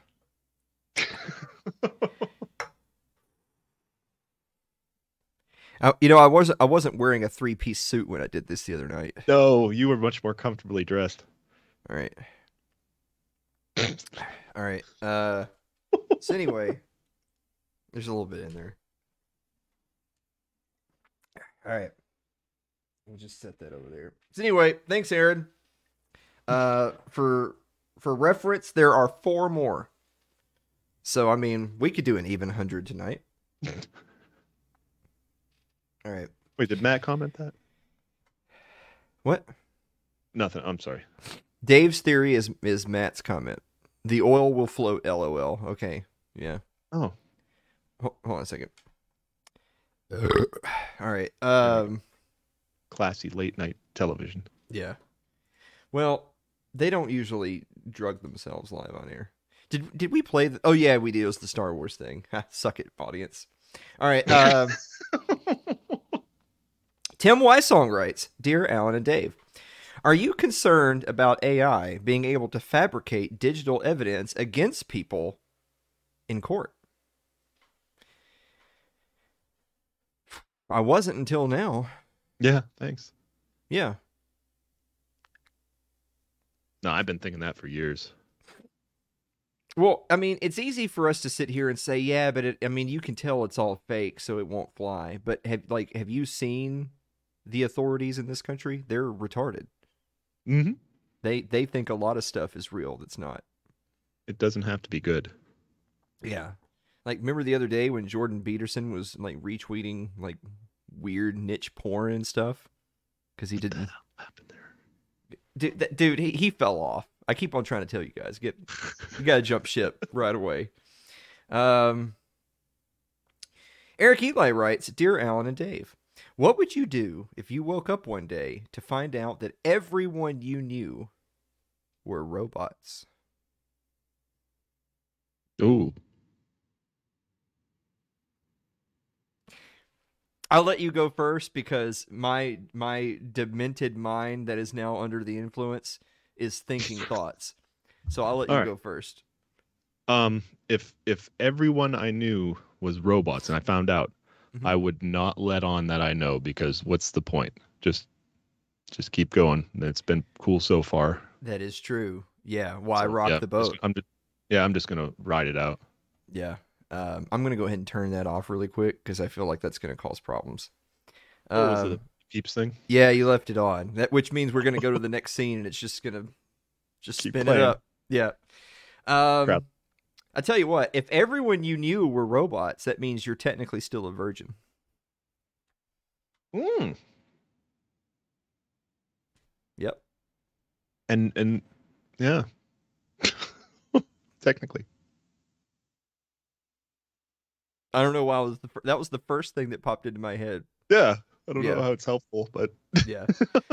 Speaker 1: I, you know, I wasn't I wasn't wearing a three piece suit when I did this the other night.
Speaker 2: no, you were much more comfortably dressed.
Speaker 1: All right. All right. Uh so anyway, there's a little bit in there. All right. We'll just set that over there. So anyway, thanks Aaron. Uh for for reference, there are four more. So I mean, we could do an even 100 tonight. All right.
Speaker 2: Wait, did Matt comment that?
Speaker 1: What?
Speaker 2: Nothing. I'm sorry.
Speaker 1: Dave's theory is is Matt's comment. The oil will float. LOL. Okay. Yeah.
Speaker 2: Oh,
Speaker 1: Hold, hold on a second. All right. Um.
Speaker 2: classy late night television.
Speaker 1: Yeah. Well, they don't usually drug themselves live on air. Did did we play? The, oh yeah, we did. It was the Star Wars thing. Suck it, audience. All right. Um, Tim Weissong writes, "Dear Alan and Dave, are you concerned about AI being able to fabricate digital evidence against people in court?" I wasn't until now.
Speaker 2: yeah, thanks.
Speaker 1: Yeah.
Speaker 2: No, I've been thinking that for years.
Speaker 1: Well, I mean, it's easy for us to sit here and say, yeah, but it, I mean, you can tell it's all fake, so it won't fly. But have like, have you seen the authorities in this country? They're retarded.
Speaker 2: Mm-hmm.
Speaker 1: They they think a lot of stuff is real that's not.
Speaker 2: It doesn't have to be good.
Speaker 1: Yeah. Like, remember the other day when Jordan Peterson was like retweeting like weird niche porn and stuff because he didn't.
Speaker 2: What happened there?
Speaker 1: Dude, that, dude, he, he fell off. I keep on trying to tell you guys, get you gotta jump ship right away. Um, Eric Eli writes, "Dear Alan and Dave, what would you do if you woke up one day to find out that everyone you knew were robots?"
Speaker 2: Ooh.
Speaker 1: I'll let you go first because my my demented mind that is now under the influence is thinking thoughts. So I'll let you
Speaker 2: All right.
Speaker 1: go first.
Speaker 2: Um, if if everyone I knew was robots and I found out,
Speaker 1: Mhm.
Speaker 2: I would not let on that I know because what's the point? Just just keep going. It's been cool so far.
Speaker 1: That is true. Yeah. Why
Speaker 2: So,
Speaker 1: rock
Speaker 2: yeah,
Speaker 1: the
Speaker 2: just-
Speaker 1: boat?
Speaker 2: I'm just, yeah, I'm just gonna ride it out.
Speaker 1: Yeah. Um, I'm gonna go ahead and turn that off really quick because I feel like that's gonna cause problems.
Speaker 2: Oh, was it
Speaker 1: Um,
Speaker 2: a keeps thing?
Speaker 1: yeah, you left it on. That which means we're gonna go to the next scene and it's just gonna just
Speaker 2: Keep
Speaker 1: spin it up. Yeah. Um,
Speaker 2: Crap.
Speaker 1: I tell you what, if everyone you knew were robots, that means you're technically still a virgin.
Speaker 2: Mm.
Speaker 1: Yep.
Speaker 2: And and yeah, technically.
Speaker 1: I don't know why was the fir- that was the first thing that popped into my head.
Speaker 2: Yeah, I don't
Speaker 1: Yeah.
Speaker 2: know how it's helpful, but
Speaker 1: Yeah.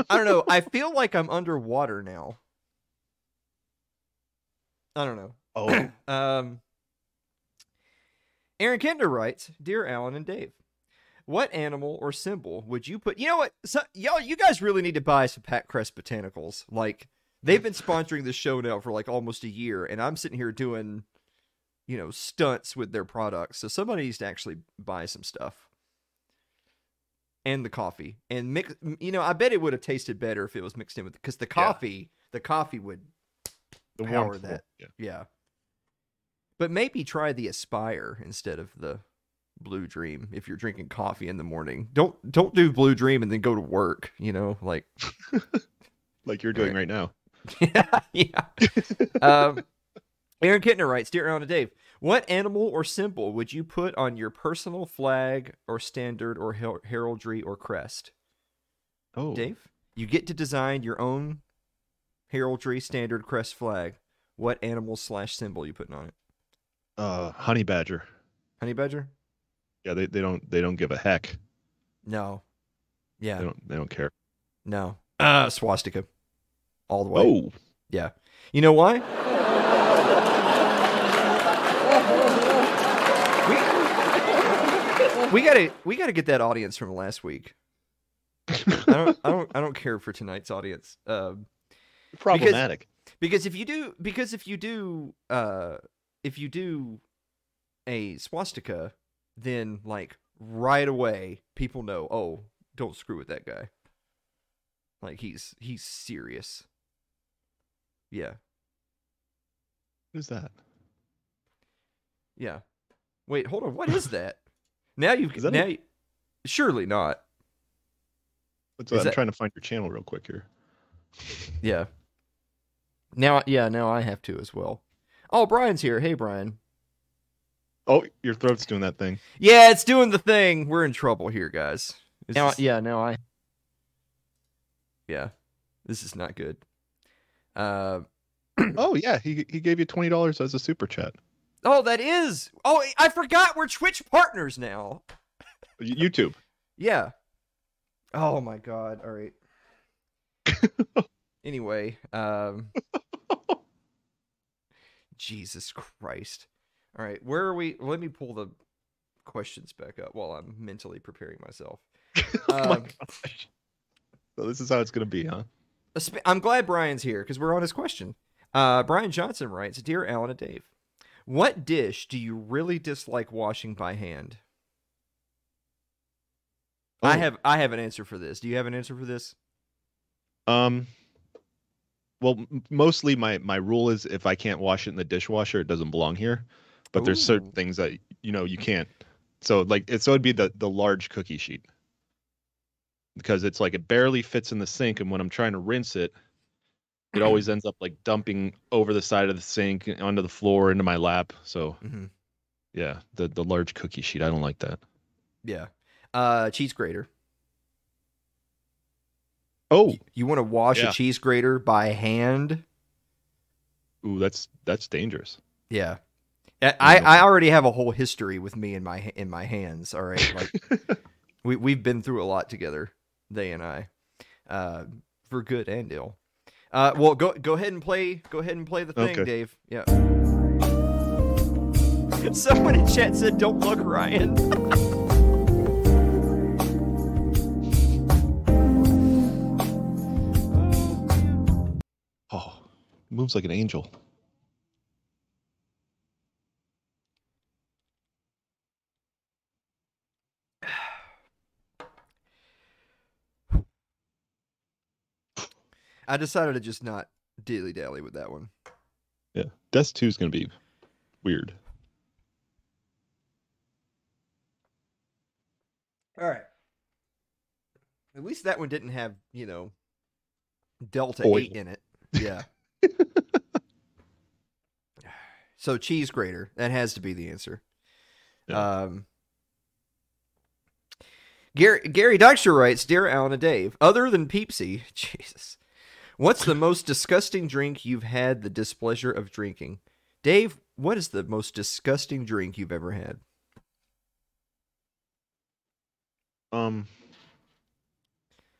Speaker 1: I don't know. I feel like I'm underwater now. I don't know.
Speaker 2: oh,
Speaker 1: Um, Aaron Kinder writes, "Dear Alan and Dave, what animal or symbol would you put? You know what, so, y'all, you guys really need to buy some Pat Crest botanicals. Like they've been sponsoring this show now for like almost a year, and I'm sitting here doing, you know, stunts with their products. So somebody needs to actually buy some stuff." And the coffee, and mix. You know, I bet it would have tasted better if it was mixed in with because the coffee, the coffee would
Speaker 2: the
Speaker 1: power that.
Speaker 2: Yeah.
Speaker 1: yeah. But maybe try the Aspire instead of the Blue Dream if you're drinking coffee in the morning. Don't don't do Blue Dream and then go to work, you know, like
Speaker 2: like you're doing right now.
Speaker 1: yeah. yeah. Um Aaron Kittner writes, Dear Alan and Dave, what animal or symbol would you put on your personal flag or standard or her- heraldry or crest?
Speaker 2: Oh,
Speaker 1: Dave, you get to design your own heraldry, standard, crest, flag. What animal slash symbol you putting on it?
Speaker 2: uh, honey badger.
Speaker 1: Honey badger?
Speaker 2: Yeah, they, they don't they don't give a heck.
Speaker 1: No. Yeah.
Speaker 2: They don't they don't care.
Speaker 1: No. Uh, swastika. All the way.
Speaker 2: Oh,
Speaker 1: Yeah. You know why? We gotta we gotta get that audience from last week. I don't I don't I don't care for tonight's audience. Um,
Speaker 2: Problematic.
Speaker 1: because if you do because if you do uh if you do a swastika, then like right away people know, oh, don't screw with that guy. Like he's he's serious. Yeah.
Speaker 2: Who's that?
Speaker 1: Yeah. Wait, hold on. What is that? Now you
Speaker 2: Is that
Speaker 1: now
Speaker 2: a-
Speaker 1: you, surely not.
Speaker 2: What's
Speaker 1: Is
Speaker 2: I'm
Speaker 1: that-
Speaker 2: trying to find your channel real quick here.
Speaker 1: Yeah. Now yeah, now I have to as well. Oh, Brian's here. Hey Brian.
Speaker 2: Oh, your throat's doing that thing.
Speaker 1: Yeah, it's doing the thing. We're in trouble here, guys. This
Speaker 3: Now,
Speaker 1: is-
Speaker 3: yeah, now I
Speaker 1: yeah. This is not good. Uh
Speaker 2: Oh yeah, he he gave you twenty dollars as a super chat.
Speaker 1: Oh, that is. Oh, I forgot we're Twitch partners now.
Speaker 2: YouTube.
Speaker 1: Yeah. Oh my god. All right. anyway, um Jesus Christ. All right, where are we? Let me pull the questions back up while I'm mentally preparing myself.
Speaker 2: oh my
Speaker 1: Um,
Speaker 2: gosh. So this is how it's gonna be, huh?
Speaker 1: I'm glad Brian's here because we're on his question. Uh, Brian Johnson writes, "Dear Alan and Dave, what dish do you really dislike washing by hand?" I
Speaker 2: Oh.
Speaker 1: have I have an answer for this. Do you have an answer for this?
Speaker 2: Um. Well, m- mostly my my rule is if I can't wash it in the dishwasher, it doesn't belong here. But there's certain things that you know you can't. So like it, so it'd be the the large cookie sheet because it's like it barely fits in the sink, and when I'm trying to rinse it, it always ends up like dumping over the side of the sink onto the floor into my lap. So
Speaker 1: Mm-hmm.
Speaker 2: yeah, the the large cookie sheet, I don't like that.
Speaker 1: Yeah. Uh, cheese grater.
Speaker 2: Oh,
Speaker 1: You want to wash
Speaker 2: Yeah.
Speaker 1: a cheese grater by hand?
Speaker 2: ooh, that's that's dangerous.
Speaker 1: Yeah. I, I I already have a whole history with me in my in my hands. All right, like we we've been through a lot together, they and I, uh, for good and ill. Uh, well, go go ahead and play. Go ahead and play the thing,
Speaker 2: Okay.
Speaker 1: Dave. Yeah. Someone in chat said, "Don't look, Ryan."
Speaker 2: Oh, moves like an angel.
Speaker 1: I decided to just not dilly dally with that one.
Speaker 2: Yeah, Desk Two is gonna be weird.
Speaker 1: All right. At least that one didn't have, you know, Delta
Speaker 2: Oil.
Speaker 1: 8 in it. Yeah. so cheese grater, that has to be the answer.
Speaker 2: Yeah.
Speaker 1: Um Gary Gary Dykstra writes, Dear Alan and Dave, other than Peepsy, Jesus, what's the most disgusting drink you've had the displeasure of drinking? Dave, what is the most disgusting drink you've ever had?
Speaker 2: Um.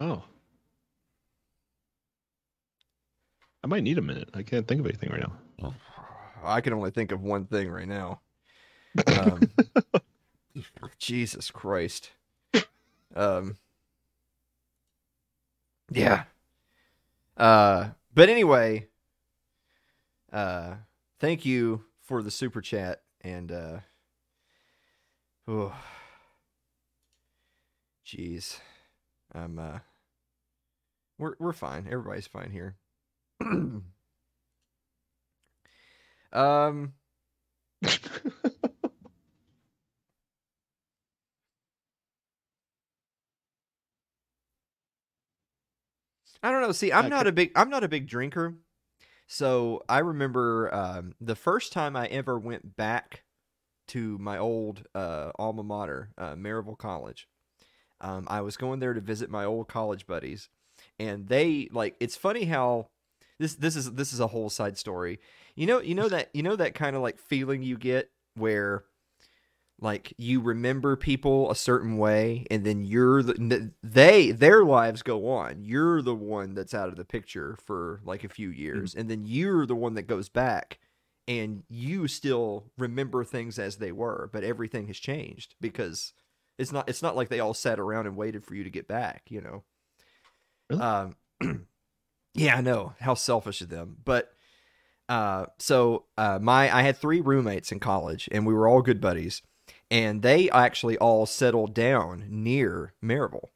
Speaker 2: Oh. I might need a minute. I can't think of anything right now.
Speaker 1: I can only think of one thing right now. Um, Jesus Christ. Um, yeah. Uh, but anyway, uh, thank you for the super chat and uh, oh, jeez, I'm uh, we're we're fine. Everybody's fine here. um. I don't know. See, I'm not a big I'm not a big drinker. So I remember um, the first time I ever went back to my old uh, alma mater, uh, Maryville College. Um, I was going there to visit my old college buddies, and they like. It's funny how this this is this is a whole side story. You know, you know that you know that kind of like feeling you get where like you remember people a certain way and then you're the they their lives go on you're the one that's out of the picture for like a few years and then you're the one that goes back and you still remember things as they were but everything has changed because It's not it's not like they all sat around and waited for you to get back, you know.
Speaker 2: Really?
Speaker 1: Um Yeah, I know. How selfish of them. But uh so uh my I had three roommates in college and we were all good buddies and they actually all settled down near Maryville.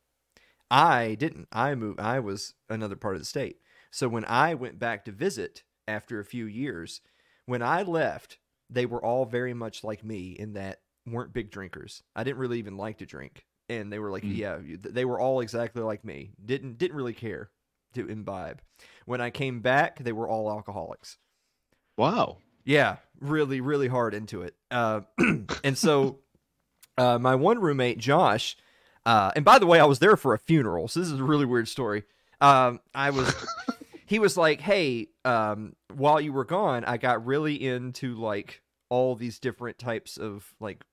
Speaker 1: I didn't. I moved I was another part of the state. So when I went back to visit after a few years, when I left, they were all very much like me in that weren't big drinkers. I didn't really even like to drink, and they were like,
Speaker 2: Mm.
Speaker 1: yeah, they were all exactly like me. Didn't didn't really care to imbibe. When I came back, they were all alcoholics.
Speaker 2: Wow.
Speaker 1: Yeah, really, really hard into it. Uh, and so, uh, my one roommate, Josh, uh, and by the way, I was there for a funeral, so this is a really weird story. Um, I was, he was like, "Hey, um, while you were gone, I got really into like all these different types of like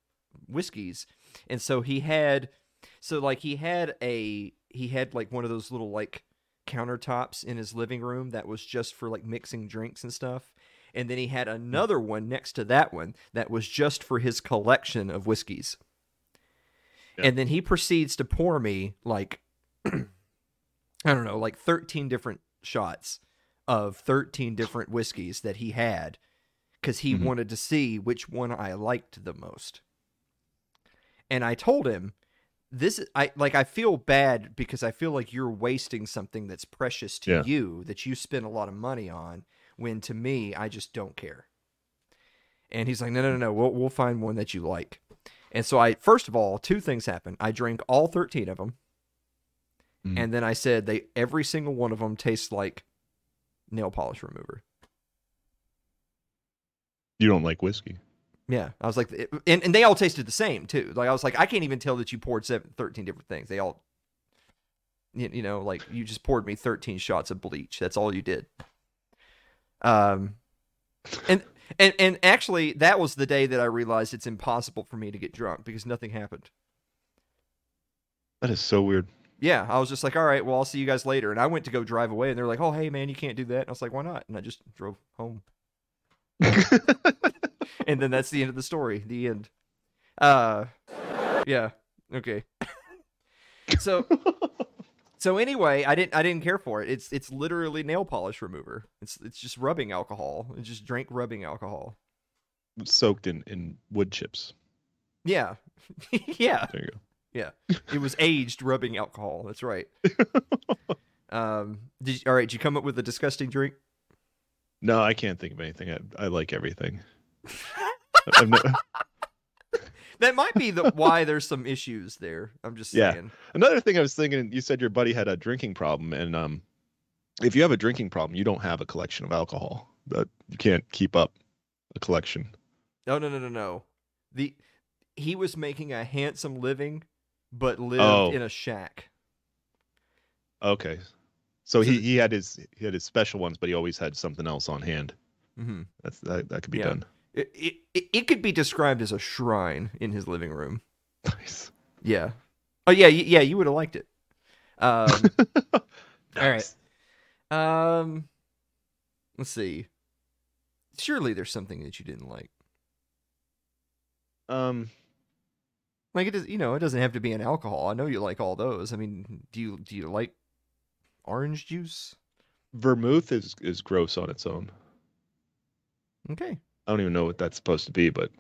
Speaker 1: whiskeys, and so he had, so like he had a, he had like one of those little like countertops in his living room that was just for like mixing drinks and stuff." and then he had another one next to that one that was just for his collection of whiskeys.
Speaker 2: Yeah.
Speaker 1: And then he proceeds to pour me like I don't know, like 13 different shots of 13 different whiskeys that he had cuz he
Speaker 2: Mhm.
Speaker 1: wanted to see which one I liked the most. And I told him this is I like I feel bad because I feel like you're wasting something that's precious to
Speaker 2: Yeah.
Speaker 1: you that you spend a lot of money on when to me I just don't care. And he's like, no, no, no, no, we'll we'll find one that you like. And so I first of all, two things happened. I drank all thirteen of them,
Speaker 2: Mm.
Speaker 1: and then I said they every single one of them tastes like nail polish remover.
Speaker 2: You don't like whiskey.
Speaker 1: Yeah, I was like, and, and they all tasted the same too. Like I was like, I can't even tell that you poured seven, 13 different things. They all, you, you know, like you just poured me thirteen shots of bleach. That's all you did. Um, and and and actually, that was the day that I realized it's impossible for me to get drunk because nothing happened.
Speaker 2: That is so weird.
Speaker 1: Yeah, I was just like, all right, well, I'll see you guys later. And I went to go drive away, and they're like, oh, hey, man, you can't do that. And I was like, why not? And I just drove home. and then that's the end of the story. The end. Uh, yeah. Okay. so, so anyway, I didn't, I didn't care for it. It's, it's literally nail polish remover. It's, it's just rubbing alcohol. It's just drink rubbing alcohol.
Speaker 2: Soaked in, in wood chips.
Speaker 1: Yeah. yeah.
Speaker 2: There you go. Yeah.
Speaker 1: It was aged rubbing alcohol. That's right. um. Did you, all right? Did you come up with a disgusting drink?
Speaker 2: No, I can't think of anything. I, I like everything. I'm not-
Speaker 1: That might be the why there's some issues there. I'm just saying. Yeah.
Speaker 2: Another thing I was thinking, you said your buddy had a drinking problem, and um, if you have a drinking problem, you don't have a collection of alcohol. That you can't keep up a collection.
Speaker 1: No, no, no, no, no. The he was making a handsome living, but lived
Speaker 2: Oh.
Speaker 1: in a shack.
Speaker 2: Okay, so
Speaker 1: So
Speaker 2: he, he had his he had his special ones, but he always had something else on hand.
Speaker 1: hmm
Speaker 2: That's that, that could be
Speaker 1: Yeah.
Speaker 2: done.
Speaker 1: It, it it could be described as a shrine in his living room.
Speaker 2: Nice.
Speaker 1: Yeah. Oh yeah, yeah. You would have liked it. Um. All right. Um, let's see. Surely there's something that you didn't like.
Speaker 2: Um,
Speaker 1: Like it does, you know, it doesn't have to be an alcohol. I know you like all those. I mean, do you do you like orange juice?
Speaker 2: vermouth is is gross on its own.
Speaker 1: Okay.
Speaker 2: I don't even know what that's supposed to be, but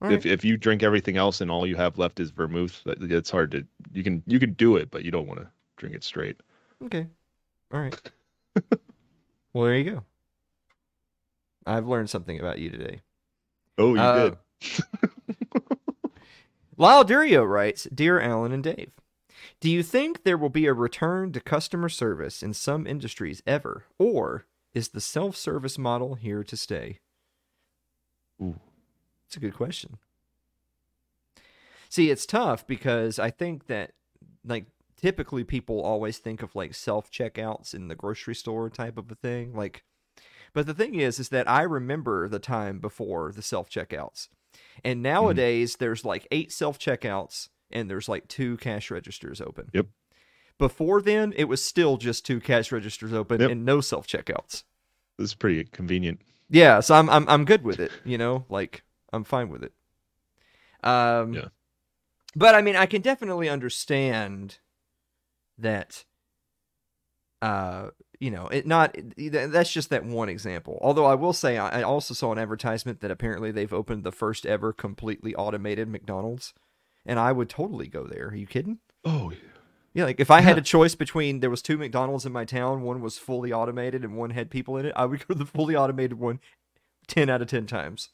Speaker 1: All
Speaker 2: if if you drink everything else and all you have left is vermouth, it's hard to you can you can do it, but you don't want to drink it straight.
Speaker 1: Okay. All right. well, there you go. I've learned something about you today.
Speaker 2: Oh, you
Speaker 1: Uh,
Speaker 2: did.
Speaker 1: Lyle Durio writes Dear Alan and Dave, do you think there will be a return to customer service in some industries ever, or is the self service model here to stay?
Speaker 2: Ooh.
Speaker 1: It's a good question. See, it's tough because I think that, like, typically people always think of like self checkouts in the grocery store type of a thing. Like, but the thing is, is that I remember the time before the self checkouts. And mm-hmm. nowadays, there's like eight self checkouts and there's like two cash registers open.
Speaker 2: Yep.
Speaker 1: Before then, it was still just two cash registers open
Speaker 2: Yep.
Speaker 1: and no self checkouts.
Speaker 2: This is pretty convenient.
Speaker 1: Yeah, so I'm I'm I'm good with it. You know, like I'm fine with it. Um,
Speaker 2: Yeah.
Speaker 1: But I mean, I can definitely understand that. Uh, you know, it not that's just that one example. Although I will say, I also saw an advertisement that apparently they've opened the first ever completely automated McDonald's, and I would totally go there. Are you kidding?
Speaker 2: Oh,
Speaker 1: Yeah, like if I had a choice between there was two McDonald's in my town, one was fully automated and one had people in it, I would go to the fully automated one 10 out of 10 times.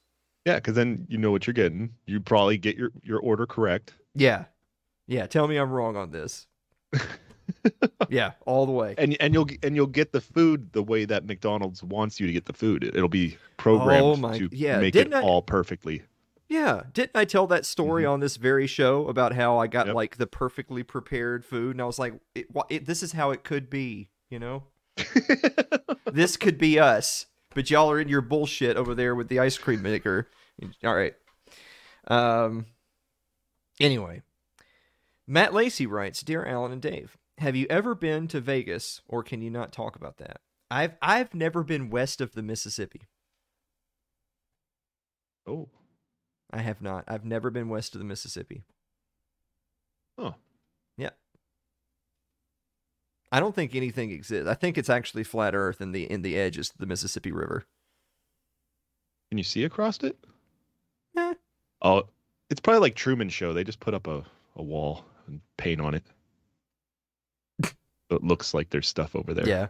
Speaker 2: yeah, because then you know what you're getting. You probably get your your order correct.
Speaker 1: Yeah. Yeah, tell me I'm wrong on this. yeah, all the way.
Speaker 2: and and you'll and you'll get the food the way that McDonald's wants you to get the food. It, will be programmed
Speaker 1: Oh my-
Speaker 2: to
Speaker 1: yeah,
Speaker 2: make it
Speaker 1: I-
Speaker 2: all perfectly.
Speaker 1: Yeah, didn't I tell that story on this very show about how I got
Speaker 2: Yep.
Speaker 1: like the perfectly prepared food and I was like it, it, this is how it could be, you know? this could be us, but y'all are in your bullshit over there with the ice cream maker. All right. Um. Anyway, Matt Lacey writes, "Dear Alan and Dave, have you ever been to Vegas, or can you not talk about that? I've I've never been west of the Mississippi.
Speaker 2: oh,
Speaker 1: I have not. I've never been west of the Mississippi.
Speaker 2: oh,
Speaker 1: Yeah. I don't think anything exists. I think it's actually flat Earth, and the in the edge is the Mississippi River.
Speaker 2: can you see across it?
Speaker 1: Eh.
Speaker 2: Oh, it's probably like Truman Show. They just put up a, a wall and paint on it. It looks like there's stuff over there.
Speaker 1: Yeah,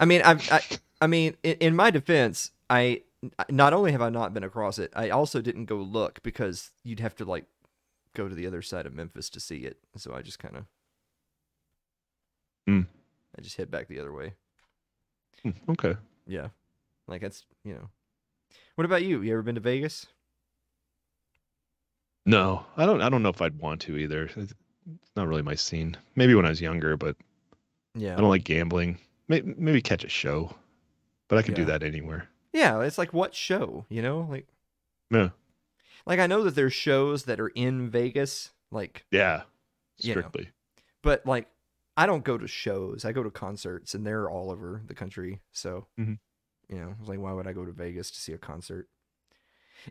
Speaker 1: I mean, I've, I, I mean, in, in my defense, I not only have I not been across it, I also didn't go look because you'd have to like go to the other side of Memphis to see it. So I just kind of,
Speaker 2: Hmm.
Speaker 1: I just head back the other way.
Speaker 2: Hmm, Okay.
Speaker 1: Yeah, like that's you know. What about you? You ever been to Vegas?
Speaker 2: No, I don't. I don't know if I'd want to either. It's it's not really my scene. Maybe when I was younger, but
Speaker 1: Yeah,
Speaker 2: I don't like gambling. Maybe, maybe catch a show, but I could do that anywhere.
Speaker 1: Yeah. It's like what show? You know, like
Speaker 2: Yeah.
Speaker 1: like I know that there's shows that are in Vegas, like
Speaker 2: Yeah.
Speaker 1: You know.
Speaker 2: Strictly.
Speaker 1: but like I don't go to shows. I go to concerts, and they're all over the country. So,
Speaker 2: Mhm.
Speaker 1: you know, it's like why would I go to Vegas to see a concert?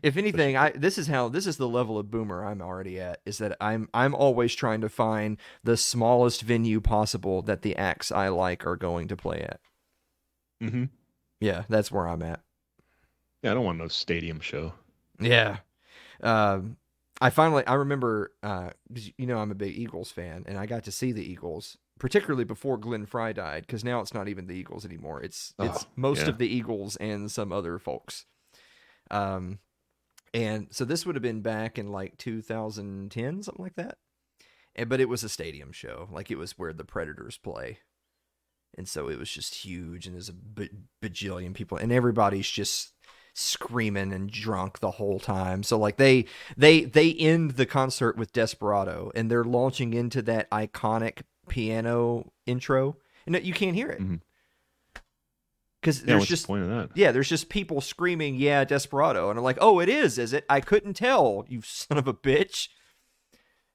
Speaker 1: If anything, I this is how this is the level of boomer I'm already at. Is that I'm I'm always trying to find the smallest venue possible that the acts I like are going to play at.
Speaker 2: Mm-hmm.
Speaker 1: Yeah, that's where I'm at.
Speaker 2: Yeah, I don't want no stadium show.
Speaker 1: Yeah. Um, I finally I remember uh you know I'm a big Eagles fan and I got to see the Eagles particularly before Glenn Frey died because now it's not even the Eagles anymore. It's it's
Speaker 2: Oh,
Speaker 1: most
Speaker 2: yeah.
Speaker 1: of the Eagles and some other folks. Um and so this would have been back in like 2010 something like that. And, but it was a stadium show. Like it was where the Predators play. And so it was just huge and there's a b- bajillion people and everybody's just screaming and drunk the whole time. So like they they they end the concert with Desperado and they're launching into that iconic piano intro. And you can't hear it.
Speaker 2: Mhm.
Speaker 1: Cuz
Speaker 2: Yeah,
Speaker 1: there's just
Speaker 2: the point of that?
Speaker 1: yeah, there's just people screaming, "Yeah, Desperado," and I'm like, "Oh, it is, is it? I couldn't tell, you son of a bitch."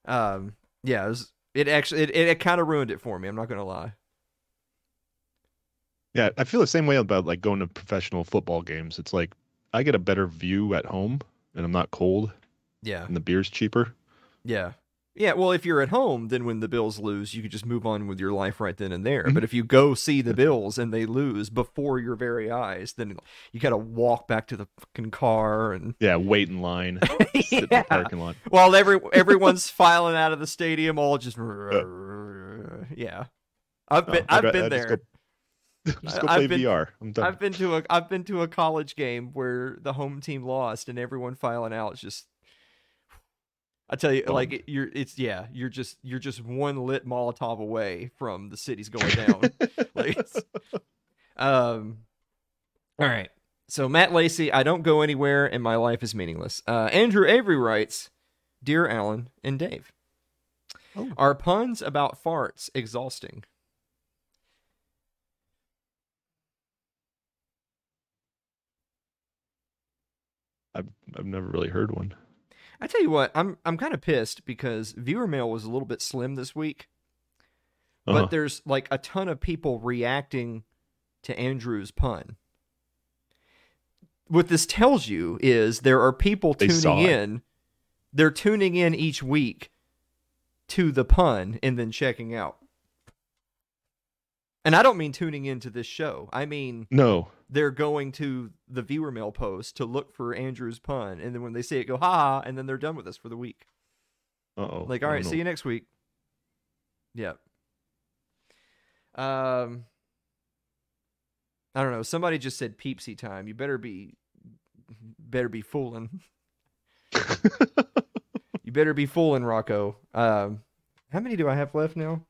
Speaker 1: Um, yeah, it, was, it actually it, it, it kind of ruined it for me. I'm not gonna lie.
Speaker 2: Yeah, I feel the same way about like going to professional football games. It's like I get a better view at home, and I'm not cold,
Speaker 1: Yeah,
Speaker 2: and the beer's cheaper.
Speaker 1: yeah, yeah. Well, if you're at home, then when the Bills lose, you could just move on with your life right then and there.
Speaker 2: Mhm.
Speaker 1: But if you go see the Bills and they lose before your very eyes, then you got to walk back to the fucking car and
Speaker 2: Yeah, wait in line, sit in the parking lot.
Speaker 1: while every everyone's filing out of the stadium, all just yeah. I've been
Speaker 2: Oh,
Speaker 1: I've been
Speaker 2: I just go- Just
Speaker 1: I've
Speaker 2: play
Speaker 1: been-
Speaker 2: VR. I'm done.
Speaker 1: I've been to a I've been to a college game where the home team lost and everyone filing out is just I tell you like it- you're it's yeah, you're just you're just one lit Molotov away from the city's going down. like it's, um all right. So Matt Lacey, I don't go anywhere and my life is meaningless. Uh Andrew Avery writes, "Dear Alan and Dave,
Speaker 2: Oh.
Speaker 1: are puns about farts exhausting?"
Speaker 2: I've I've never really heard one.
Speaker 1: I tell you what, I'm I'm kind of pissed because viewer mail was a little bit slim this week,
Speaker 2: Uh-huh.
Speaker 1: but there's like a ton of people reacting to Andrew's pun. What this tells you is there are people
Speaker 2: They
Speaker 1: tuning in. They're tuning in each week to the pun and then checking out. And I don't mean tuning into this show. I mean
Speaker 2: No.
Speaker 1: They're going to the viewer mail post to look for Andrew's pun, and then when they see it, go ha, and then they're done with us for the week.
Speaker 2: Oh.
Speaker 1: Like, all right, see you next week. Yep. Um, I don't know. Somebody just said peepsy time. You better be, better be fooling. you better be fooling, Rocco. Um, how many do I have left now?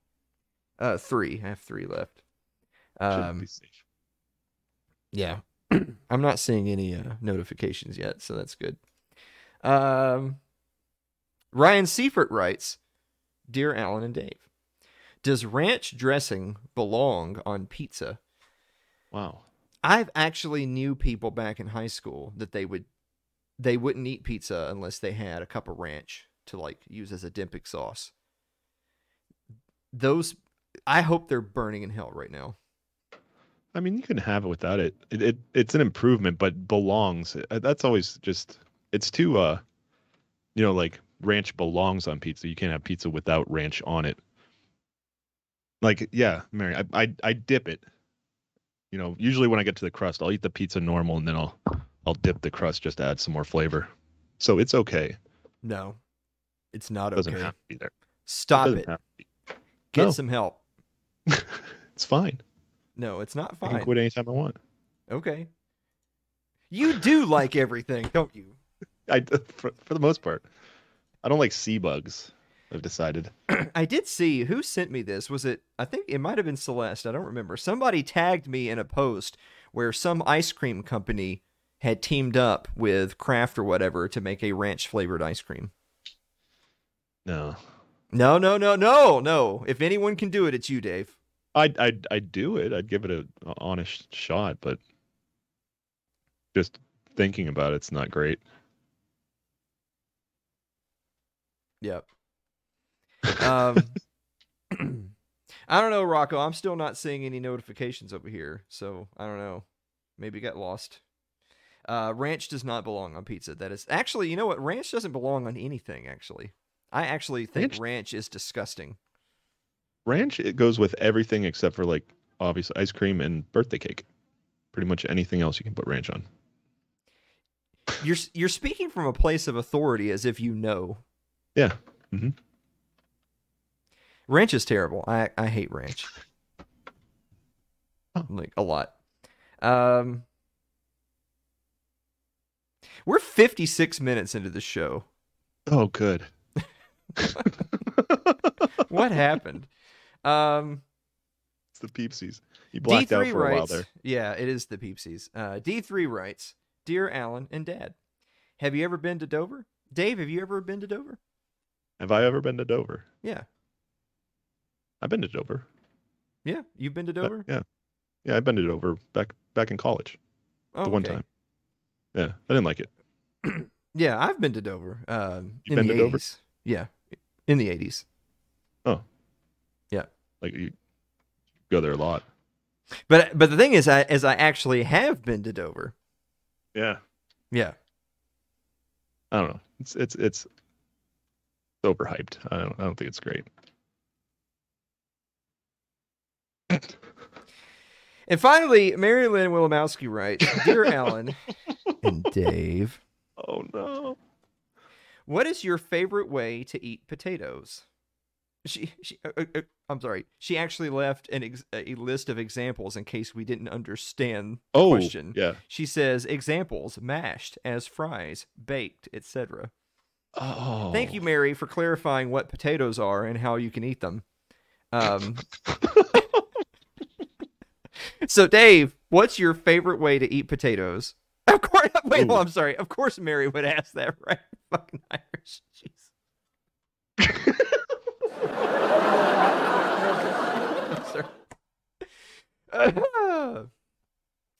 Speaker 1: Uh, three. I have three left. Um, yeah. I'm not seeing any uh, notifications yet, so that's good. Um, Ryan Seifert writes, "Dear Alan and Dave, does ranch dressing belong on pizza?
Speaker 2: Wow.
Speaker 1: I've actually knew people back in high school that they would they wouldn't eat pizza unless they had a cup of ranch to like use as a dipping sauce. Those I hope they're burning in hell right now.
Speaker 2: I mean, you can have it without it. It, it it's an improvement, but belongs. uh, That's always just. It's too. Uh, you know, like ranch belongs on pizza. You can't have pizza without ranch on it. Like, yeah, Mary, I I, I dip it. You know, usually when I get to the crust, I'll eat the pizza normal, and then I'll I'll dip the crust just to add some more flavor. So it's okay.
Speaker 1: No. It's not
Speaker 2: It doesn't
Speaker 1: okay.
Speaker 2: have to be there.
Speaker 1: Stop it.
Speaker 2: have to
Speaker 1: Get
Speaker 2: No.
Speaker 1: some help.
Speaker 2: It's fine.
Speaker 1: No, it's not fine.
Speaker 2: I can quit anytime I want.
Speaker 1: Okay. You do like everything, don't you?
Speaker 2: I for, for the most part. I don't like sea bugs. I've decided.
Speaker 1: I did see who sent me this. Was it? I think it might have been Celeste. I don't remember. Somebody tagged me in a post where some ice cream company had teamed up with Kraft or whatever to make a ranch flavored ice cream.
Speaker 2: No,
Speaker 1: No, no, no, no, no. If anyone can do it, it's you, Dave.
Speaker 2: I'd I'd I'd do it. I'd give it a, a honest shot, but just thinking about it, it's not great.
Speaker 1: Yep. Um, I don't know, Rocco. I'm still not seeing any notifications over here, so I don't know. Maybe got lost. Uh, ranch does not belong on pizza. That is actually, you know what? Ranch doesn't belong on anything. Actually, I actually think
Speaker 2: Ranch-
Speaker 1: ranch is disgusting.
Speaker 2: Ranch it goes with everything except for like obviously ice cream and birthday cake. Pretty much anything else you can put ranch on.
Speaker 1: You're you're speaking from a place of authority, as if you know.
Speaker 2: Yeah.
Speaker 1: Ranch is terrible. I I hate ranch. Like a lot. Um We're 56 minutes into the show.
Speaker 2: Oh, good.
Speaker 1: What happened? Um
Speaker 2: It's the peepsies. You blacked out
Speaker 1: D3
Speaker 2: for a while there.
Speaker 1: Yeah, it is the peepsies. Uh D3 writes, "Dear Alan and Dad, have you ever been to Dover? Dave, have you ever been to Dover?"
Speaker 2: Have I ever been to Dover?
Speaker 1: Yeah.
Speaker 2: I've been to Dover.
Speaker 1: Yeah, you've been to
Speaker 2: Uh,
Speaker 1: Dover?
Speaker 2: yeah. Yeah, I've been to Dover back back in college.
Speaker 1: oh,
Speaker 2: the one
Speaker 1: okay.
Speaker 2: time. Yeah, I didn't like it.
Speaker 1: Yeah, I've been to Dover. Um,
Speaker 2: You've
Speaker 1: in
Speaker 2: been
Speaker 1: the
Speaker 2: to Dover?
Speaker 1: 80s. Yeah, in the 80s.
Speaker 2: Like you go there a lot.
Speaker 1: But but the thing is, I as I actually have been to Dover.
Speaker 2: Yeah.
Speaker 1: Yeah,
Speaker 2: I don't know. It's it's it's overhyped. I don't I don't think it's great.
Speaker 1: and finally, Mary Lynn Wilimowski writes, "Dear Alan and Dave,
Speaker 2: Oh no.
Speaker 1: what is your favorite way to eat potatoes?" She she uh, uh, uh, I'm sorry. She actually left an ex- a list of examples in case we didn't understand the
Speaker 2: Oh
Speaker 1: question.
Speaker 2: yeah.
Speaker 1: She says examples: mashed, as fries, baked, etc.
Speaker 2: Oh.
Speaker 1: Thank you, Mary, for clarifying what potatoes are and how you can eat them. Um, so, Dave, what's your favorite way to eat potatoes? Of course, wait,
Speaker 2: Ooh.
Speaker 1: I'm sorry. Of course, Mary would ask that, right? Fucking Irish. Jeez.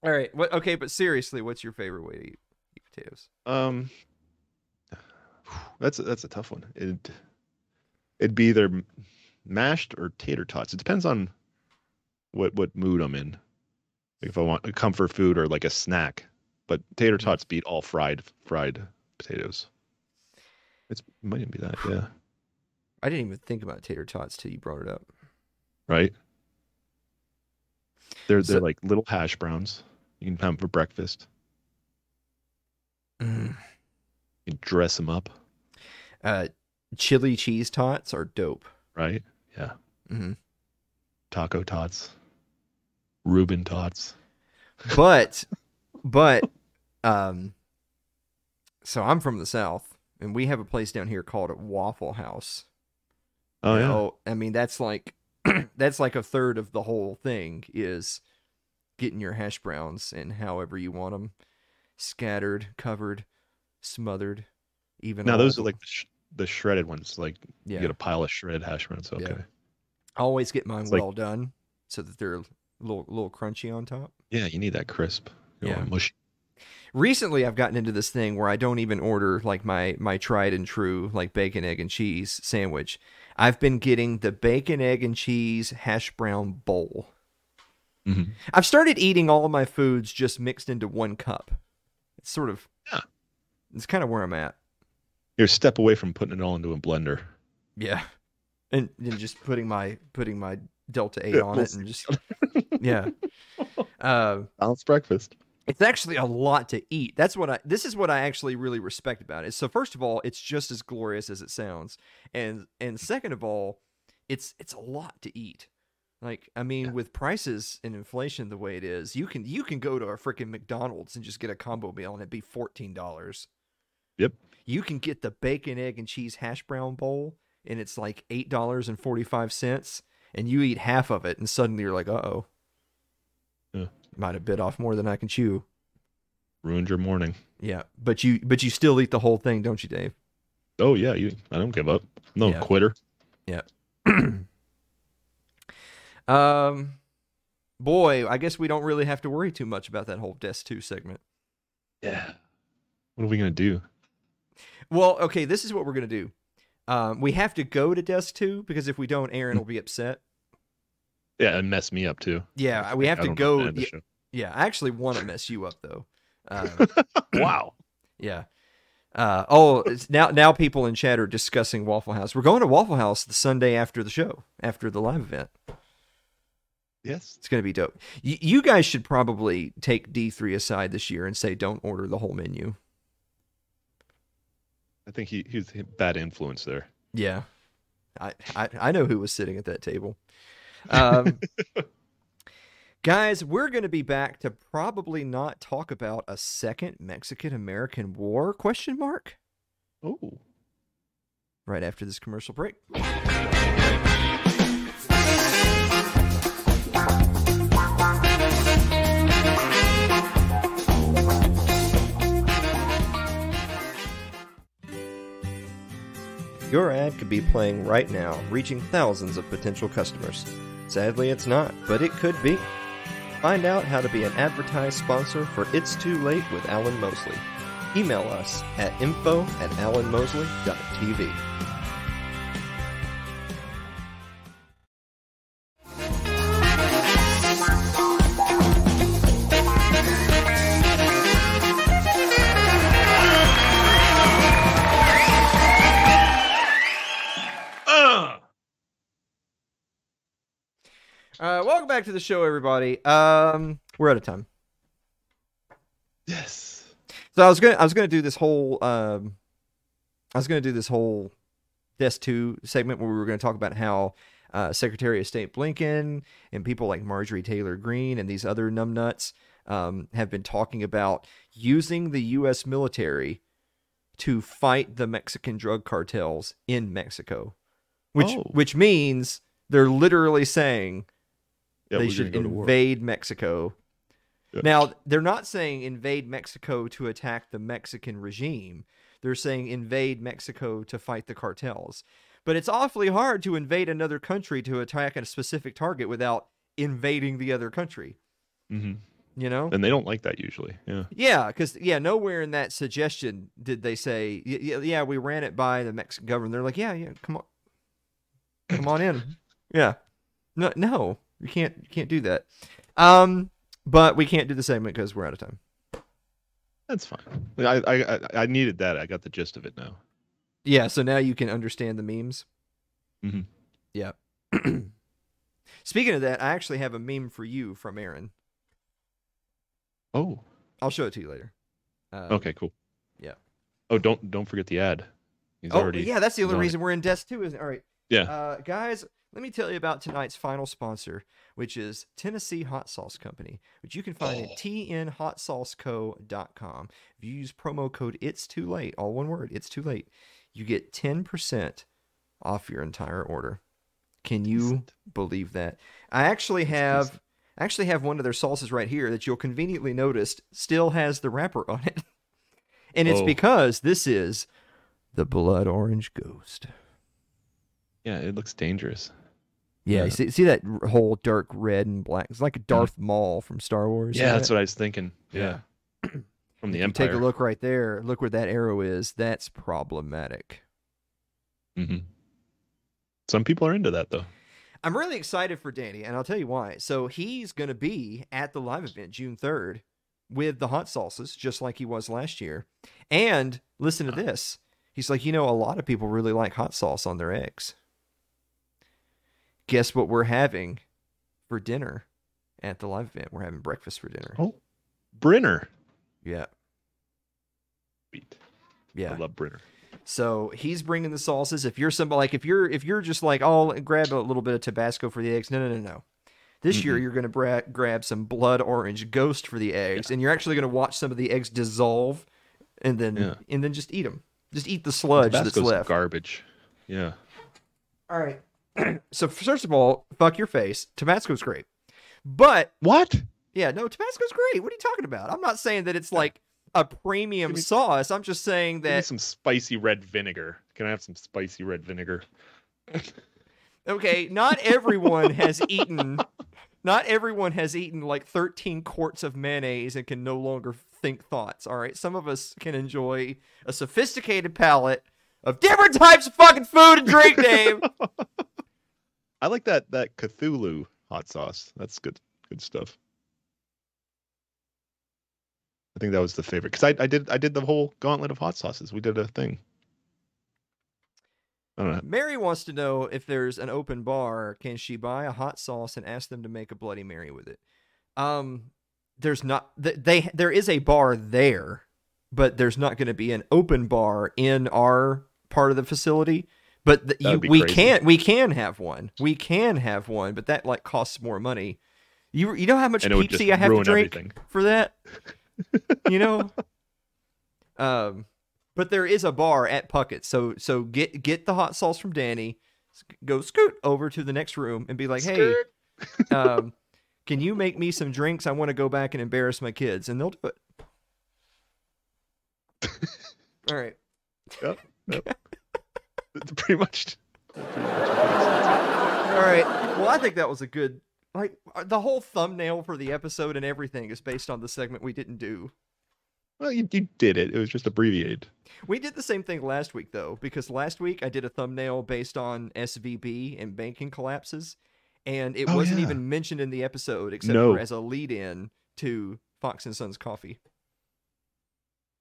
Speaker 1: All right. What? Okay, but seriously, what's your favorite way to eat, eat potatoes?
Speaker 2: Um, that's a, that's a tough one. It it'd be either mashed or tater tots. It depends on what what mood I'm in. Like if I want a comfort food or like a snack, but tater
Speaker 1: Mm.
Speaker 2: tots beat all fried fried potatoes. It's it might even be that. Yeah.
Speaker 1: I didn't even think about tater tots till you brought it up.
Speaker 2: right? They're they're like little hash browns. You can have them for breakfast.
Speaker 1: Mm.
Speaker 2: You dress them up,
Speaker 1: Uh, chili cheese tots are dope.
Speaker 2: right? Yeah.
Speaker 1: hmm
Speaker 2: Taco tots, Reuben tots.
Speaker 1: But, but, um, so I'm from the south, and we have a place down here called a Waffle House.
Speaker 2: Oh yeah.
Speaker 1: know, I mean that's like that's like a third of the whole thing is getting your hash browns and however you want them, scattered, covered, smothered, even.
Speaker 2: Now those are like the, sh- the shredded ones. Like
Speaker 1: yeah.
Speaker 2: you get a pile of shredded hash browns. Okay.
Speaker 1: Yeah. I always get mine
Speaker 2: It's like-
Speaker 1: well done so that they're a little little crunchy on top.
Speaker 2: Yeah, you need that crisp. You
Speaker 1: Yeah.
Speaker 2: mushy.
Speaker 1: Recently, I've gotten into this thing where I don't even order like my my tried and true like bacon, egg, and cheese sandwich. I've been getting the bacon, egg, and cheese hash brown bowl.
Speaker 2: Mhm.
Speaker 1: I've started eating all of my foods just mixed into one cup. It's sort of
Speaker 2: Yeah.
Speaker 1: It's kind of where I'm at.
Speaker 2: You're a step away from putting it all into a blender.
Speaker 1: Yeah, and, and just putting my putting my Delta Eight on it and just yeah. Uh,
Speaker 2: Balanced breakfast.
Speaker 1: It's actually a lot to eat. That's what I this is what I actually really respect about it. So first of all, it's just as glorious as it sounds. And and second of all, it's it's a lot to eat. Like I mean
Speaker 2: Yeah.
Speaker 1: with prices and inflation the way it is, you can you can go to a freaking McDonald's and just get a combo meal and it'd be $14.
Speaker 2: Yep.
Speaker 1: You can get the bacon egg and cheese hash brown bowl and it's like $8.45 and you eat half of it and suddenly you're like, "Uh-oh." Might have bit off more than I can chew.
Speaker 2: Ruined your morning.
Speaker 1: Yeah, but you but you still eat the whole thing, don't you, Dave?
Speaker 2: Oh yeah, you. I don't give up. No
Speaker 1: Yeah.
Speaker 2: quitter. Yeah.
Speaker 1: um, boy, I guess we don't really have to worry too much about that whole Desk Two segment.
Speaker 2: Yeah. What are we gonna do?
Speaker 1: Well, okay, this is what we're gonna do. Um, we have to go to Desk Two because if we don't, Aaron will be upset.
Speaker 2: Yeah, and mess me up too.
Speaker 1: Yeah, we have
Speaker 2: I
Speaker 1: to go.
Speaker 2: the end of the
Speaker 1: Yeah,
Speaker 2: show.
Speaker 1: Yeah, I actually want to mess you up though. Uh,
Speaker 2: wow.
Speaker 1: yeah. Uh, oh, now now people in chat are discussing Waffle House. We're going to Waffle House the Sunday after the show, after the live event.
Speaker 2: Yes.
Speaker 1: It's going to be dope. Y- you guys should probably take D3 aside this year and say don't order the whole menu.
Speaker 2: I think he he's a bad influence there.
Speaker 1: Yeah. I, I, I know who was sitting at that table. Um, guys, we're going to be back to probably not talk about a second Mexican American war question mark
Speaker 2: Oh.
Speaker 1: right after this commercial break. Your ad could be playing right now, reaching thousands of potential customers. Sadly, it's not, but it could be. Find out how to be an advertised sponsor for It's Too Late with Alan Mosley. Email us at info at alanmosley.tv. welcome back to the show, everybody. Um, we're out of time.
Speaker 2: Yes.
Speaker 1: So I was gonna I was gonna do this whole um I was gonna do this whole Desk Two segment where we were gonna talk about how uh, Secretary of State Blinken and people like Marjorie Taylor Greene and these other numbnuts um, have been talking about using the U.S. military to fight the Mexican drug cartels in Mexico, which
Speaker 2: Oh.
Speaker 1: which means they're literally saying
Speaker 2: Yeah,
Speaker 1: they should
Speaker 2: gonna go to war.
Speaker 1: invade Mexico.
Speaker 2: Yeah.
Speaker 1: Now, they're not saying invade Mexico to attack the Mexican regime. They're saying invade Mexico to fight the cartels. But it's awfully hard to invade another country to attack a specific target without invading the other country,
Speaker 2: Mhm.
Speaker 1: you know?
Speaker 2: And they don't like that usually. Yeah.
Speaker 1: Yeah, because yeah, nowhere in that suggestion did they say, yeah, yeah, we ran it by the Mexican government. They're like, yeah, yeah, come on, come on in. Yeah, no, no, you can't, you can't do that. Um, but we can't do the segment because we're out of time.
Speaker 2: That's fine. I, I I needed that. I got the gist of it now.
Speaker 1: Yeah, so now you can understand the memes.
Speaker 2: Mm-hmm.
Speaker 1: Yeah. Speaking of that, I actually have a meme for you from Aaron.
Speaker 2: Oh,
Speaker 1: I'll show it to you later. Um,
Speaker 2: okay, cool.
Speaker 1: yeah.
Speaker 2: Oh, don't don't forget the ad. He's
Speaker 1: Oh,
Speaker 2: already.
Speaker 1: yeah, that's the only
Speaker 2: on it.
Speaker 1: reason we're in Desk Two, isn't it? All right.
Speaker 2: Yeah.
Speaker 1: Uh, guys, let me tell you about tonight's final sponsor, which is Tennessee Hot Sauce Company, which you can find
Speaker 2: Oh.
Speaker 1: at tnhotsauceco.com. If you use promo code It's Too Late, all one word, It's Too Late, you get 10% off your entire order. Can you believe that? I actually have I actually have one of their sauces right here that you'll conveniently notice still has the wrapper on it. And it's
Speaker 2: Oh.
Speaker 1: because this is the Blood Orange Ghost.
Speaker 2: Yeah, it looks dangerous.
Speaker 1: Yeah,
Speaker 2: Yeah.
Speaker 1: you see, see that whole dark red and black. It's like a Darth Maul from Star Wars.
Speaker 2: Yeah, that's what I was thinking.
Speaker 1: Yeah.
Speaker 2: Yeah. From the
Speaker 1: You
Speaker 2: Empire.
Speaker 1: Take a look right there. Look where that arrow is. That's problematic.
Speaker 2: hmm Some people are into that though.
Speaker 1: I'm really excited for Danny, and I'll tell you why. So he's going to be at the live event June 3rd with the hot sauces, just like he was last year. And listen to this. He's like, you know, a lot of people really like hot sauce on their eggs. Guess what we're having for dinner at the live event? We're having breakfast for dinner.
Speaker 2: Oh, Brinner.
Speaker 1: Yeah.
Speaker 2: Sweet.
Speaker 1: Yeah.
Speaker 2: I love Brinner.
Speaker 1: So he's bringing the sauces. If you're somebody like if you're if you're just like oh grab a little bit of Tabasco for the eggs, no no no no. This year
Speaker 2: Mhm.
Speaker 1: you're gonna bra- grab some blood orange ghost for the eggs, and you're actually gonna watch some of the eggs dissolve, and then
Speaker 2: Yeah.
Speaker 1: and then just eat them. Just eat the sludge that's
Speaker 2: Tabasco's
Speaker 1: left.
Speaker 2: garbage. Yeah.
Speaker 1: All right. so first of all, fuck your face. Tabasco's great, but
Speaker 2: What?
Speaker 1: yeah, no, Tabasco's great. What are you talking about? I'm not saying that it's like a premium
Speaker 2: me-
Speaker 1: sauce. I'm just saying that
Speaker 2: some spicy red vinegar. Can I have some spicy red vinegar?
Speaker 1: okay, not everyone has eaten not everyone has eaten like 13 quarts of mayonnaise and can no longer think thoughts, all right? Some of us can enjoy a sophisticated palate of different types of fucking food and drink, Dave.
Speaker 2: I like that that Cthulhu hot sauce. That's good good stuff. I think that was the favorite because I, I did I did the whole gauntlet of hot sauces. We did a thing. I don't know.
Speaker 1: Mary wants to know if there's an open bar, can she buy a hot sauce and ask them to make a bloody mary with it? Um there's not th- they there is a bar there, but there's not going to be an open bar in our part of the facility. But you, we
Speaker 2: crazy.
Speaker 1: can we can have one. We can have one, but that like costs more money. You you know how much
Speaker 2: And it would just
Speaker 1: Pepsi I have to drink
Speaker 2: everything.
Speaker 1: for that? you know. Um, but there is a bar at Puckett, so so get get the hot sauce from Danny. Go scoot over to the next room and be like, hey, um, can you make me some drinks? I want to go back and embarrass my kids, and they'll do it. All right.
Speaker 2: Yep. Yep. Pretty much. pretty much
Speaker 1: All right. Well, I think that was a good like the whole thumbnail for the episode and everything is based on the segment we didn't do.
Speaker 2: Well, you, you did it. It was just abbreviated.
Speaker 1: We did the same thing last week though, because last week I did a thumbnail based on SVB and banking collapses, and it
Speaker 2: Oh,
Speaker 1: wasn't
Speaker 2: yeah.
Speaker 1: even mentioned in the episode except
Speaker 2: No.
Speaker 1: for as a lead-in to Fox and Sons Coffee.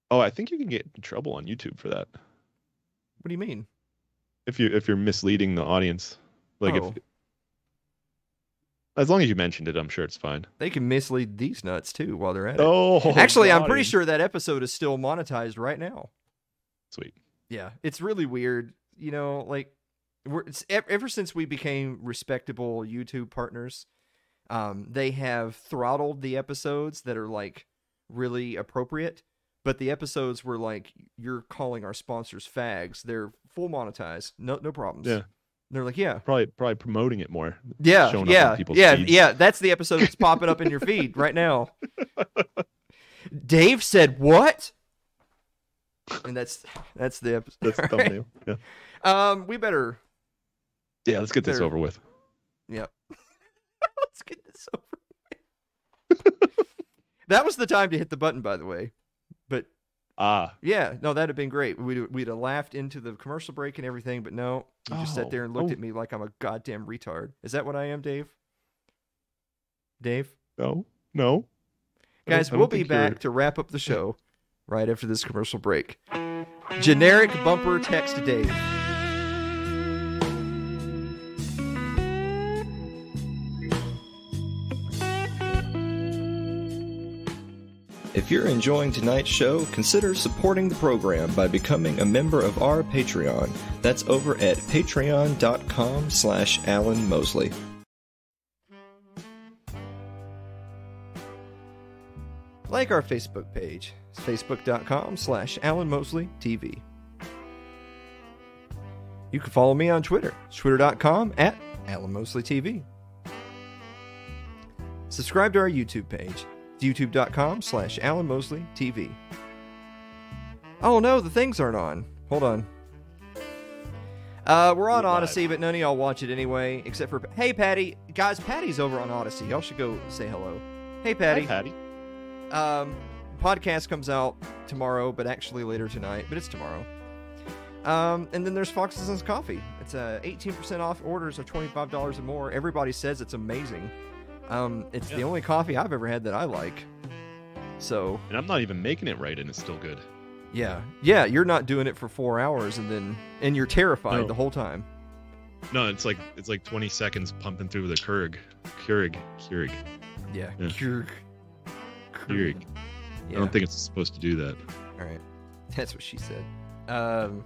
Speaker 2: Oh, I think you can get in trouble on YouTube for that
Speaker 1: What do you mean?
Speaker 2: If you if you're misleading the audience. Like
Speaker 1: Oh.
Speaker 2: if as long as you mentioned it, I'm sure it's fine.
Speaker 1: They can mislead these nuts too while they're at it.
Speaker 2: Oh,
Speaker 1: Actually, I'm pretty sure that episode is still monetized right now.
Speaker 2: Sweet.
Speaker 1: Yeah, it's really weird. You know, like we're it's, ever since we became respectable YouTube partners, um, they have throttled the episodes that are like really appropriate. But the episodes were like you're calling our sponsors fags, they're full monetized, no no problems.
Speaker 2: Yeah.
Speaker 1: they're like, yeah,
Speaker 2: Probably probably promoting it more.
Speaker 1: yeah,
Speaker 2: showing up
Speaker 1: yeah,
Speaker 2: people's
Speaker 1: yeah,
Speaker 2: feeds.
Speaker 1: yeah. That's the episode that's popping up in your feed right now. Dave said what? And that's that's the episode.
Speaker 2: That's the thumbnail. Yeah.
Speaker 1: Um, we better
Speaker 2: Yeah, let's get this over with.
Speaker 1: Yep. Let's get this over. with. that was the time to hit the button, by the way.
Speaker 2: Ah,
Speaker 1: yeah, no, that'd have been great. We'd, we'd have laughed into the commercial break and everything, but no, you just sat
Speaker 2: Oh,
Speaker 1: there and looked
Speaker 2: oh.
Speaker 1: at me like I'm a goddamn retard. Is that what I am, Dave? Dave?
Speaker 2: no, no.
Speaker 1: Guys, we'll be
Speaker 2: think you're-
Speaker 1: back to wrap up the show right after this commercial break. Generic bumper text Dave. You're enjoying tonight's show, consider supporting the program by becoming a member of our Patreon. That's over at patreon.com slash Alan Mosley. Like our Facebook page. Facebook.com slash Alan Mosley TV. You can follow me on Twitter. Twitter.com at Alan Mosley TV. Subscribe to our YouTube page. Youtube.com slash Alan Mosley TV. Oh no, the things aren't on. Hold on. Uh, we're on. Odysee, but none of y'all watch it anyway, except for hey Patty, guys. Patty's over on Odysee. Y'all should go say hello. Hey Patty.
Speaker 2: Hi, Patty.
Speaker 1: Um, podcast comes out tomorrow, but actually later tonight. But it's tomorrow. Um, and then there's Fox's and Coffee. It's a 18% off orders of $25 or more. Everybody says it's amazing. Um, it's the only coffee I've ever had that I like. So
Speaker 2: And I'm not even making it right, and it's still good.
Speaker 1: yeah, yeah, you're not doing it for four hours and then and you're terrified
Speaker 2: No.
Speaker 1: the whole time.
Speaker 2: No, it's like it's like 20 seconds pumping through the Keurig, Keurig, Keurig,
Speaker 1: Yeah,
Speaker 2: Yeah.
Speaker 1: Keurig.
Speaker 2: Keurig.
Speaker 1: Yeah.
Speaker 2: I don't think it's supposed to do that.
Speaker 1: All right. That's what she said. Um,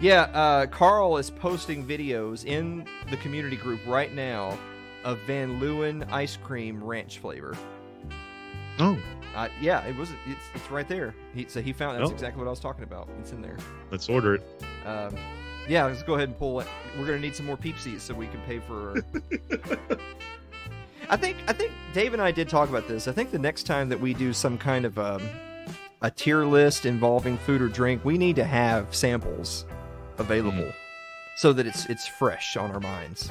Speaker 1: yeah, uh, Carl is posting videos in the community group right now of Van Leeuwen ice cream ranch flavor.
Speaker 2: Oh,
Speaker 1: Uh, yeah, it was. It's, it's right there. He, so he found that's
Speaker 2: Oh.
Speaker 1: exactly what I was talking about. It's in there.
Speaker 2: let's order it.
Speaker 1: Um, yeah, let's go ahead and pull it. We're gonna need some more peepsies so we can pay for. I think I think Dave and I did talk about this. I think the next time that we do some kind of um, a tier list involving food or drink, we need to have samples available so that it's it's fresh on our minds.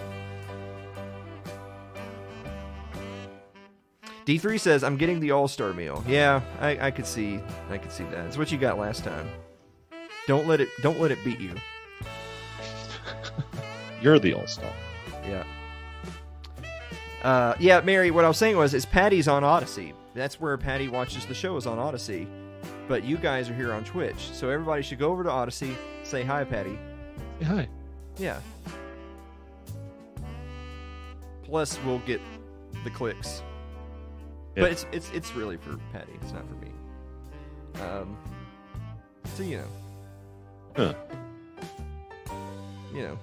Speaker 1: D3 says, "I'm getting the All Star meal." Yeah, I, I could see, I could see that. It's what you got last time. Don't let it, don't let it beat you.
Speaker 2: You're the all star.
Speaker 1: Yeah. Uh, yeah, Mary. What I was saying was, is Patty's on Odysee. That's where Patty watches the show is on Odysee. But you guys are here on Twitch, so everybody should go over to Odysee, say hi, Patty.
Speaker 2: Say hi.
Speaker 1: Yeah. Plus, we'll get the clicks. But it's it's it's really for Patty. It's not for me. Um. So you know.
Speaker 2: Huh.
Speaker 1: You know,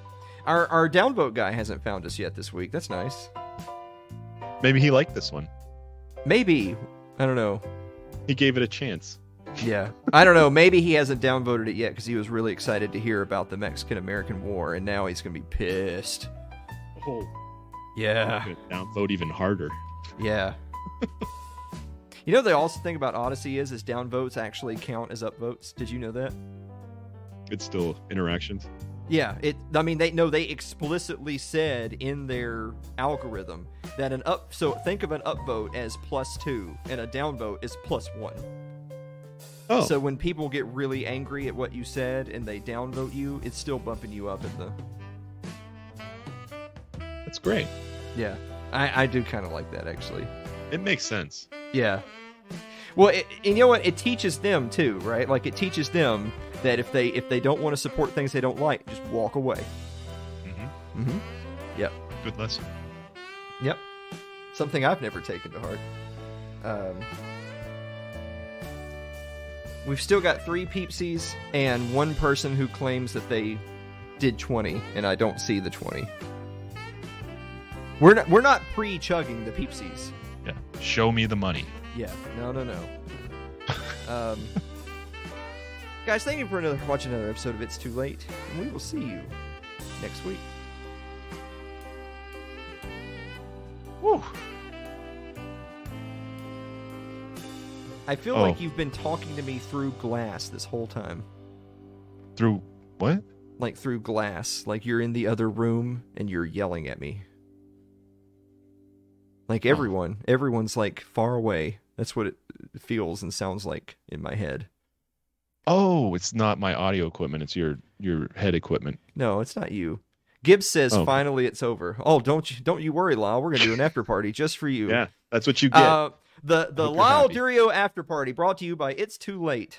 Speaker 1: our our downvote guy hasn't found us yet this week. That's nice.
Speaker 2: Maybe he liked this one.
Speaker 1: Maybe I don't know.
Speaker 2: He gave it a chance.
Speaker 1: Yeah, I don't know. Maybe he hasn't downvoted it yet because he was really excited to hear about the Mexican American War, and now he's gonna be pissed.
Speaker 2: Oh,
Speaker 1: Yeah,
Speaker 2: downvote even harder.
Speaker 1: yeah. you know the also thing about Odysee is is downvotes actually count as upvotes. Did you know that?
Speaker 2: It's still interactions.
Speaker 1: Yeah, it. I mean, they no, they explicitly said in their algorithm that an up. So think of an upvote as plus two, and a downvote is plus one.
Speaker 2: Oh,
Speaker 1: So when people get really angry at what you said and they downvote you, it's still bumping you up at the.
Speaker 2: that's great.
Speaker 1: Yeah, I, I do kind of like that actually.
Speaker 2: It makes sense.
Speaker 1: Yeah. Well, it, and you know what? It teaches them too, right? Like it teaches them that if they if they don't want to support things they don't like, just walk away.
Speaker 2: hmm
Speaker 1: Mm-hmm. Yep.
Speaker 2: Good lesson.
Speaker 1: Yep. Something I've never taken to heart. Um, we've still got three peepsies and one person who claims that they did 20, and I don't see the 20. We're not, we're not pre-chugging the peepsies.
Speaker 2: Show me the money.
Speaker 1: Yeah, no, no, no. um, guys, thank you for another watching another episode of It's Too Late, and we will see you next week.
Speaker 2: Woo.
Speaker 1: I feel
Speaker 2: Oh.
Speaker 1: like you've been talking to me through glass this whole time.
Speaker 2: Through what?
Speaker 1: Like through glass. Like you're in the other room and you're yelling at me. Like everyone. Everyone's like far away. That's what it feels and sounds like in my head.
Speaker 2: Oh, it's not my audio equipment. It's your your head equipment.
Speaker 1: No, it's not you. Gibbs says
Speaker 2: Oh.
Speaker 1: finally it's over. Oh, don't you don't you worry, Lyle. We're gonna do an after party just for you.
Speaker 2: Yeah, that's what you get.
Speaker 1: Uh, the the Lyle. Durio after party brought to you by It's Too Late.